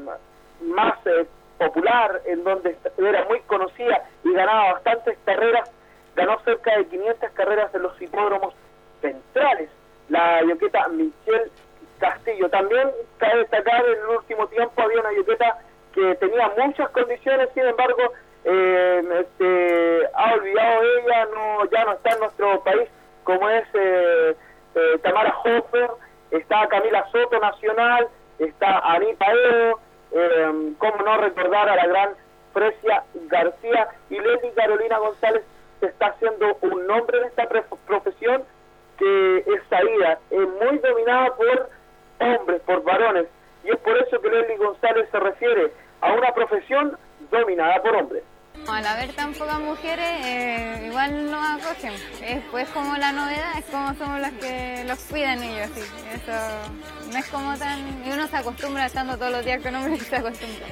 más eh, popular, en donde era muy conocida y ganaba bastantes carreras, ganó cerca de 500 carreras en los hipódromos centrales. La yoqueta Michelle Castillo. También cabe destacar en el último tiempo había una yoqueta que tenía muchas condiciones, sin embargo, eh, este, ha olvidado ella, no, ya no está en nuestro país, como es eh, eh, Tamara Hofer, está Camila Soto Nacional, está Anita Edo, eh, cómo no recordar a la gran Frecia García y Leslie Carolina González se está haciendo un nombre en esta profesión que es salida, es muy dominada por hombres, por varones, y es por eso que Leslie González se refiere a una profesión dominada por hombres. Al haber tan pocas mujeres, eh, igual nos acogen. Es pues como la novedad, es como somos las que los cuidan ellos. Sí. Eso no es como tan... Y uno se acostumbra estando todos los días con hombres y se acostumbra.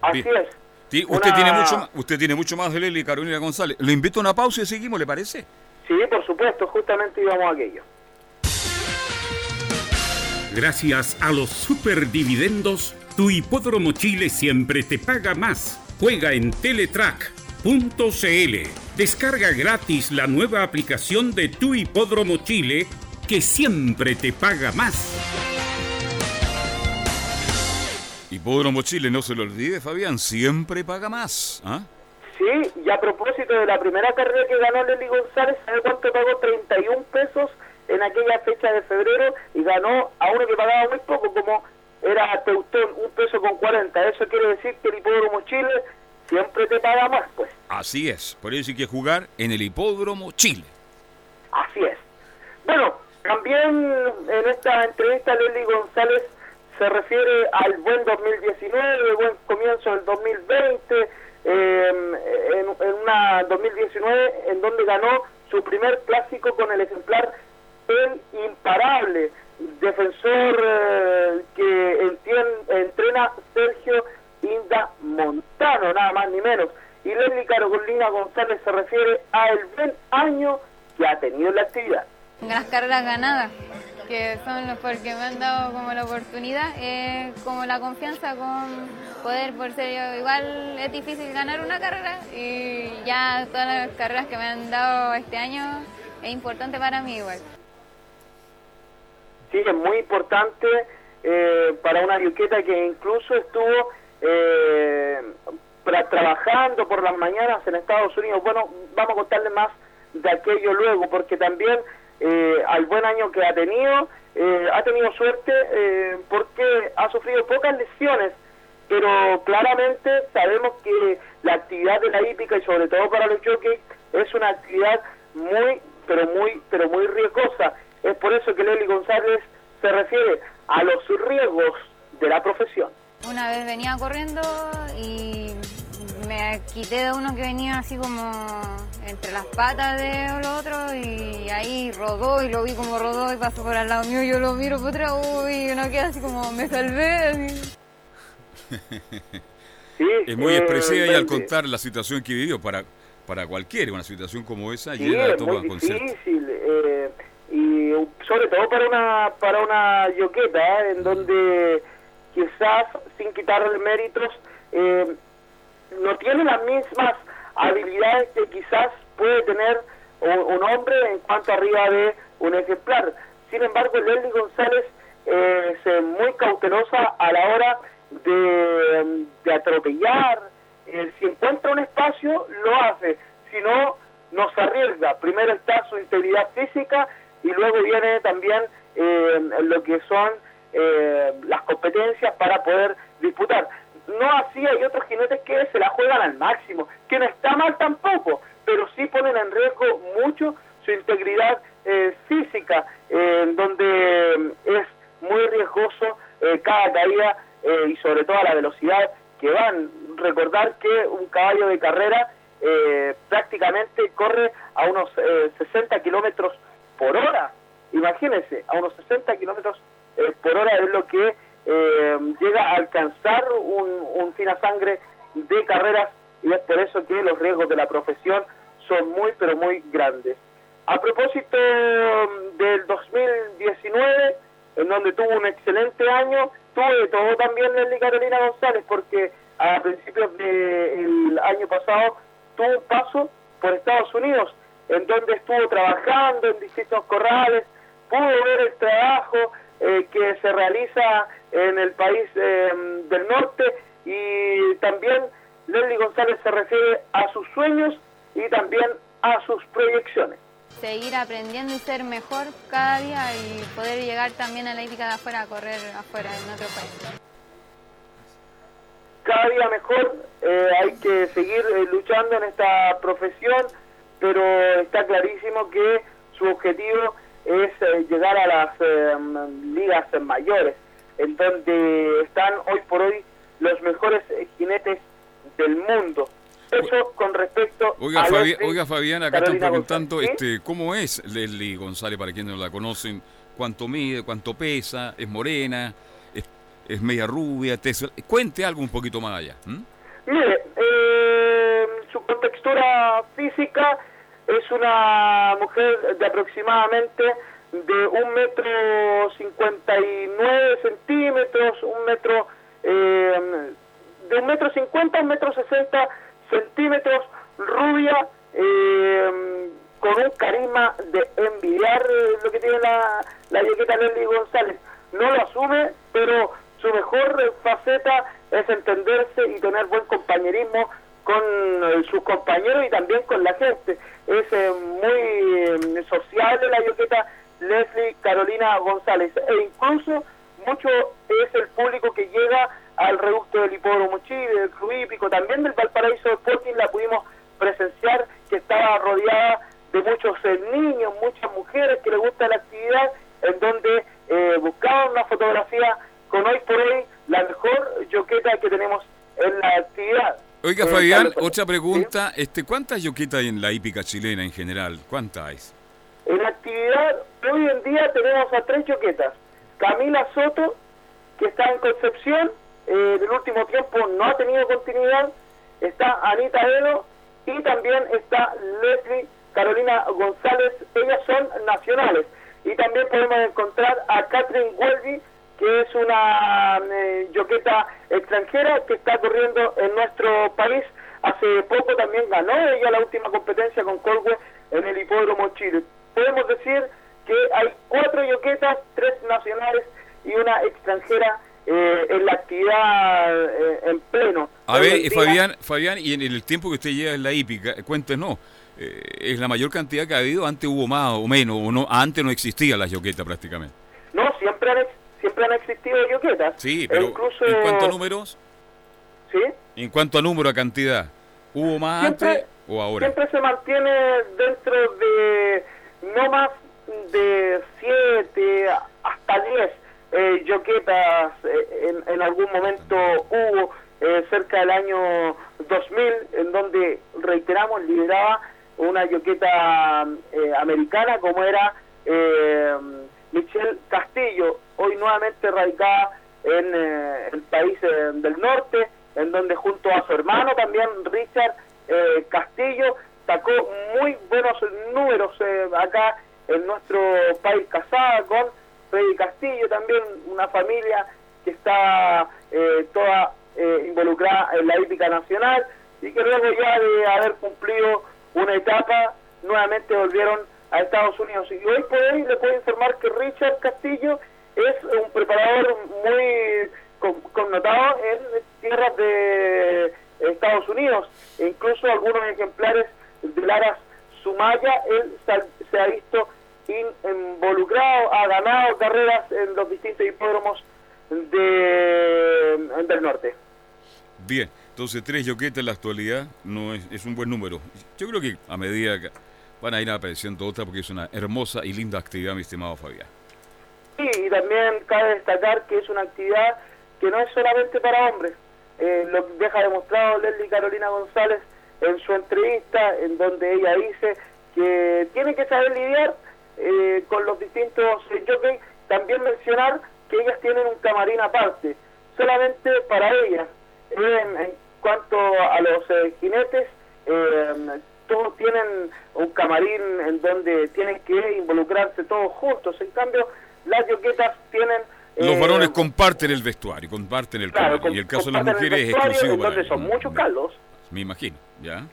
Así es. Ti- Usted, Una- tiene mucho, usted tiene mucho más de Leslie Carolina González. Lo invito a una pausa y seguimos, ¿le parece? Sí, por supuesto, justamente íbamos a aquello. Gracias a los superdividendos, tu hipódromo Chile siempre te paga más. Juega en teletrack.cl. Descarga gratis la nueva aplicación de tu hipódromo Chile que siempre te paga más. Hipódromo Chile, no se lo olvide, Fabián, siempre paga más. ¿ah? Sí, y a propósito de la primera carrera que ganó Leslie González, ¿sabe cuánto pagó? 31 pesos en aquella fecha de febrero y ganó a uno que pagaba muy poco, como era Teutón, un peso con 40. Eso quiere decir que el Hipódromo Chile siempre te paga más, pues. Así es, por eso hay que jugar en el Hipódromo Chile. Así es. Bueno, también en esta entrevista Leslie González se refiere al buen 2019, el buen comienzo del 2020, eh, en, en una 2019 en donde ganó su primer clásico con el ejemplar El Imparable, defensor eh, que entien- entrena Sergio Inda Montano, nada más ni menos. Y Leslie Carolina González se refiere al buen año que ha tenido en la actividad. Las carreras ganadas, que son los porque me han dado como la oportunidad, eh, como la confianza con poder, por ser igual es difícil ganar una carrera y ya todas las carreras que me han dado este año es importante para mí igual. Sí, es muy importante eh, para una yuqueta que incluso estuvo eh, trabajando por las mañanas en Estados Unidos. Bueno, vamos a contarle más de aquello luego, porque también eh, al buen año que ha tenido, eh, ha tenido suerte eh, porque ha sufrido pocas lesiones, pero claramente sabemos que la actividad de la hípica y sobre todo para los jockeys es una actividad muy, pero muy, pero muy riesgosa. Es por eso que Lely González se refiere a los riesgos de la profesión. Una vez venía corriendo y me quité de uno que venía así como entre las patas de lo otro y ahí rodó y lo vi como rodó y pasó por al lado mío, yo lo miro por atrás, uy, y uno queda así como me salvé. así. es muy eh, expresiva y al contar la situación que vivió para, para cualquiera, una situación como esa, Sí, llena de es todo muy difícil eh, y sobre todo para una para una yoqueta ¿eh? en donde quizás sin quitarle méritos eh, no tiene las mismas habilidades que quizás puede tener un, hombre en cuanto arriba de un ejemplar. Sin embargo, Leslie González eh, es eh, muy cautelosa a la hora de, de atropellar. Eh, si encuentra un espacio, lo hace. Si no, no se arriesga. Primero está su integridad física y luego viene también eh, lo que son eh, las competencias para poder disputar. No así hay otros jinetes que se la juegan al máximo, que no está mal tampoco, pero sí ponen en riesgo mucho su integridad eh, física, donde es muy riesgoso eh, cada caída y sobre todo a la velocidad que van. Recordar que un caballo de carrera prácticamente corre a unos eh, 60 kilómetros por hora. Imagínense, a unos 60 kilómetros eh, por hora es lo que eh, llega a alcanzar un, un fina sangre de carreras y es por eso que los riesgos de la profesión son muy pero muy grandes. A propósito mm, del 2019, en donde tuvo un excelente año, tuvo de todo también Nelly Carolina González, porque a principios del año pasado tuvo un paso por Estados Unidos, en donde estuvo trabajando en distintos corrales, pudo ver el trabajo eh, que se realiza en el país eh, del norte y también Leslie González se refiere a sus sueños y también a sus proyecciones. Seguir aprendiendo y ser mejor cada día y poder llegar también a la hípica de afuera, a correr afuera en otro país. cada día mejor, eh, hay que seguir eh, luchando en esta profesión, pero está clarísimo que su objetivo es eh, llegar a las eh, ligas mayores, en donde están hoy por hoy los mejores jinetes del mundo. Eso con respecto Oiga, a Fabi- oiga Fabián, acá están preguntando González. ¿Sí? este, cómo es Leslie González, para quienes no la conocen, cuánto mide, cuánto pesa, es morena, es, es media rubia, tez- cuente algo un poquito más allá. Mire, eh, su contextura física es una mujer de aproximadamente de un metro cincuenta y nueve centímetros, un metro eh, de un metro cincuenta a un metro sesenta centímetros, rubia, eh, con un carisma de envidiar eh, lo que tiene la, la Leslie González. No lo asume, pero su mejor faceta es entenderse y tener buen compañerismo con eh, sus compañeros y también con la gente. Es eh, muy eh, sociable la Yoqueta Leslie Carolina González e incluso mucho es el público que llega al reducto del Hipódromo Chile, del Club Hípico, también del Valparaíso Sporting, la pudimos presenciar que estaba rodeada de muchos eh, niños, muchas mujeres que les gusta la actividad, en donde buscaban una fotografía con hoy por hoy la mejor yoqueta que tenemos en la actividad. Oiga, Fabián, Carlos, otra pregunta. Este, ¿Cuántas yoquitas hay en la hípica chilena en general? ¿Cuántas hay? En la actividad, hoy en día tenemos a tres yoquetas. Camila Soto, que está en Concepción, eh, en el último tiempo no ha tenido continuidad. Está Anita Edo y también está Leslie Carolina González. Ellas son nacionales. Y también podemos encontrar a Catherine Welby, que es una eh, yoqueta extranjera que está corriendo en nuestro país. Hace poco también ganó ella la última competencia con Colwe en el Hipódromo Chile. Podemos decir que hay cuatro yoquetas, tres nacionales y una extranjera eh, en la actividad eh, en pleno. A ver, en día- Fabián, Fabián, y en el tiempo que usted lleva en la hípica, cuéntenos, eh, ¿es la mayor cantidad que ha habido? Antes hubo más o menos, o no, antes no existía la yoqueta prácticamente. No, siempre han, ex- siempre han existido yoquetas. Sí, E pero incluso, ¿en cuanto a números? ¿Sí? En cuanto a número, a cantidad, ¿hubo más Siempre- antes o ahora? Siempre se mantiene dentro de no más de 7 hasta 10 eh, yoquetas. eh, en, en algún momento hubo eh, cerca del año 2000, en donde, reiteramos, lideraba una yoqueta eh, americana como era eh, Michelle Castillo, hoy nuevamente radicada en el país eh, del norte, en donde junto a su hermano también Richard eh, Castillo sacó muy buenos números eh, acá en nuestro país casada con Freddy Castillo, también una familia que está toda involucrada en la hípica nacional y que luego ya de haber cumplido una etapa nuevamente volvieron a Estados Unidos. Y hoy por hoy le puedo informar que Richard Castillo es un preparador muy con- connotado en tierras de Estados Unidos. E incluso algunos ejemplares de Lara Sumaya, él se ha visto in- involucrado, ha ganado carreras en los distintos hipódromos de, del norte. Bien, entonces tres yoquetas en la actualidad no es un buen número. Yo creo que a medida que van a ir apareciendo otras porque es una hermosa y linda actividad, mi estimado Fabián. Sí, y también cabe destacar que es una actividad que no es solamente para hombres. Eh, lo deja demostrado Leslie Carolina González en su entrevista, en donde ella dice que tiene que saber lidiar eh, con los distintos jockeys. También mencionar que ellas tienen un camarín aparte, solamente para ellas. En, en cuanto a los eh, jinetes, eh, todos tienen un camarín en donde tienen que involucrarse todos juntos. En cambio, las yoquetas tienen... Los eh, varones comparten el vestuario, comparten el Claro, camarín, y el caso de las mujeres es exclusivo para ellas. son muchos Carlos. Me imagino, ¿ya?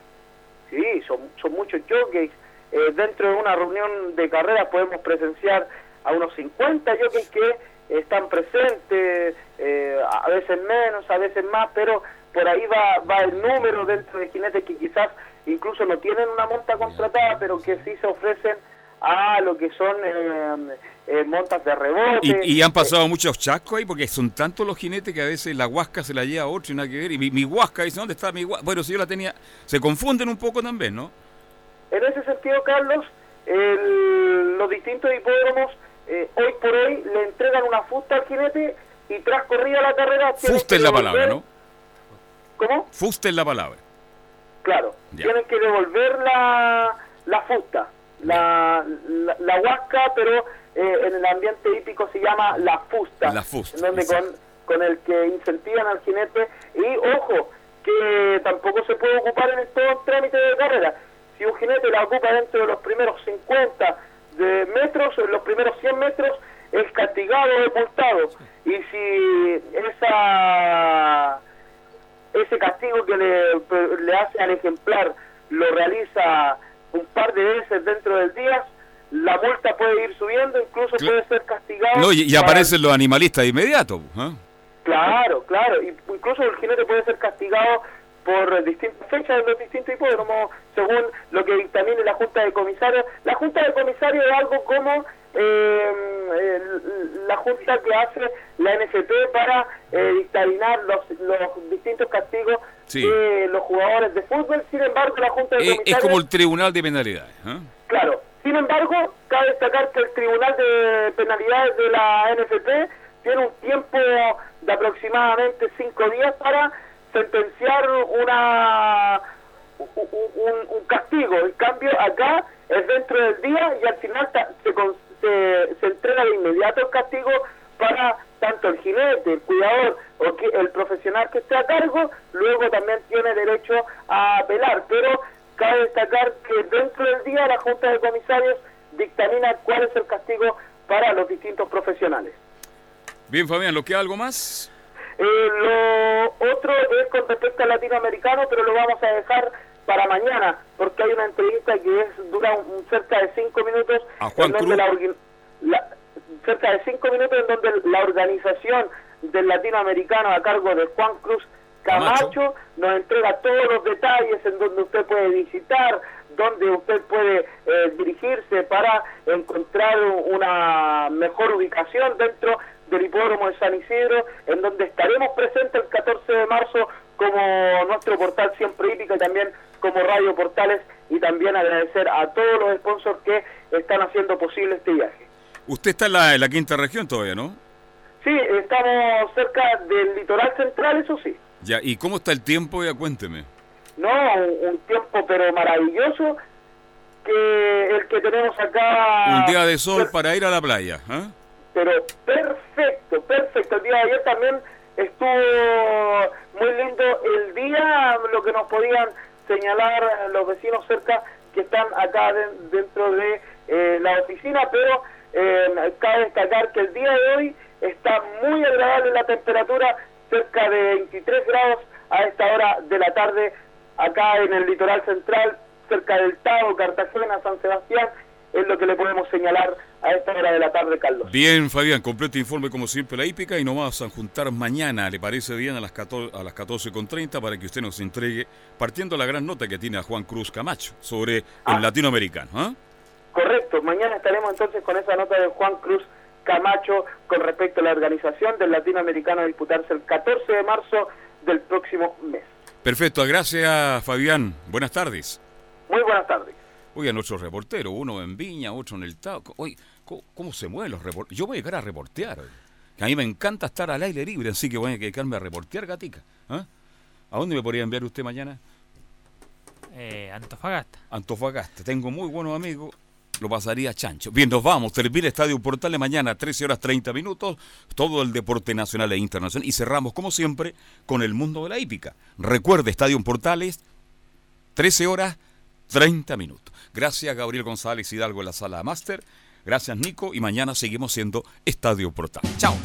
Sí, son, son muchos jockeys. Eh, dentro de una reunión de carreras podemos presenciar a unos 50 jockeys que están presentes, eh, a veces menos, a veces más, pero por ahí va, va el número dentro de jinetes que quizás incluso no tienen una monta contratada, pero que sí se ofrecen a lo que son eh, eh, montas de rebote. Y, y han pasado muchos chascos ahí porque son tantos los jinetes que a veces la huasca se la lleva a otro y nada que ver. Y mi, mi huasca dice, ¿dónde está mi huasca? Bueno, si yo la tenía, se confunden un poco también, ¿no? En ese sentido, Carlos, el- los distintos hipódromos eh, hoy por hoy le entregan una fusta al jinete y tras corrida la carrera... Fusta es la palabra, ¿no? ¿Cómo? Fusta es la palabra. Claro, Ya. tienen que devolver la, la fusta, la, la, la huasca, pero eh, en el ambiente hípico se llama la fusta. La fusta, En donde con, con el que incentivan al jinete. Y ojo, que tampoco se puede ocupar en estos trámites de carrera. Si un jinete la ocupa dentro de los primeros 50 de metros, en los primeros 100 metros, es castigado o multado. Y si esa ese castigo que le, le hace al ejemplar lo realiza un par de veces dentro del día, la multa puede ir subiendo, incluso puede ser castigado. No, y, y para- aparecen los animalistas de inmediato. ¿ah? Claro, claro, y incluso el jinete puede ser castigado por distintas fechas en los distintos hipódromos, según lo que dictamine la Junta de Comisarios. La Junta de Comisarios es algo como eh, la Junta que hace la NFP para eh, dictaminar los, los distintos castigos Sí. de los jugadores de fútbol. Sin embargo, la Junta de Es, es como el tribunal de penalidades. ¿ah? Claro, sin embargo, cabe destacar que el Tribunal de Penalidades de la NFP tiene un tiempo de aproximadamente cinco días para sentenciar una un, un- un castigo. En cambio, acá es dentro del día y al final se, se, se entrega de inmediato el castigo para tanto el jinete, el cuidador o que el profesional que esté a cargo, luego también tiene derecho a apelar. Pero cabe destacar que dentro del día la Junta de Comisarios dictamina cuál es el castigo para los distintos profesionales. Bien, Fabián, ¿lo queda algo más? Eh, lo otro es con respecto al latinoamericano, pero lo vamos a dejar para mañana, porque hay una entrevista que es dura un- cerca de cinco minutos. A Juan en donde Cruz. la orgi- la- cerca de cinco minutos en donde la organización del latinoamericano a cargo de Juan Cruz Camacho, nos entrega todos los detalles en donde usted puede visitar, donde usted puede eh, dirigirse para encontrar una mejor ubicación dentro del hipódromo de San Isidro, en donde estaremos presentes el 14 de marzo como nuestro portal Siempre Hípica y también como Radio Portales y también agradecer a todos los sponsors que están haciendo posible este viaje. Usted está en la, en la quinta región todavía, ¿no? Sí, estamos cerca del litoral central, eso sí. Ya, ¿y cómo está el tiempo? Ya cuénteme. No, un, un tiempo pero maravilloso que el que tenemos acá. Un día de sol para ir a la playa, ¿ah? Pero perfecto, perfecto. El día de ayer también estuvo muy lindo el día, lo que nos podían señalar los vecinos cerca que están acá de- dentro de eh, la oficina, pero eh, cabe destacar que el día de hoy está muy agradable la temperatura, cerca de 23 grados a esta hora de la tarde, acá en el litoral central, cerca del Tavo, Cartagena, San Sebastián, es lo que le podemos señalar a esta hora de la tarde, Carlos. Bien, Fabián, completo informe como siempre la hípica y nos vamos a juntar mañana, ¿le parece bien? A las 14, a las 14.30 para que usted nos entregue, partiendo la gran nota que tiene a Juan Cruz Camacho sobre el latinoamericano, ¿ah? Correcto, mañana estaremos entonces con esa nota de Juan Cruz Camacho con respecto a la organización del latinoamericano a disputarse el 14 de marzo del próximo mes. Perfecto, gracias Fabián. Buenas tardes. Muy buenas tardes. Oye, a nuestros reporteros, uno en Viña, otro en el Tauco. Oye, ¿cómo, cómo se mueven los reporteros? Yo voy a llegar a reportear. oye. Que a mí me encanta estar al aire libre, así que voy a dedicarme a reportear, gatica. ¿ah? ¿A dónde me podría enviar usted mañana? Eh, Antofagasta. Antofagasta. Tengo muy buenos amigos. Lo pasaría chancho. Bien, nos vamos. Termina Estadio Portales mañana, 13 horas 30 minutos. Todo el deporte nacional e internacional. Y cerramos, como siempre, con el mundo de la hípica. Recuerde, Estadio Portales, 13 horas 30 minutos. Gracias, Gabriel González Hidalgo en la sala máster. Gracias, Nico. Y mañana seguimos siendo Estadio Portales. Chao.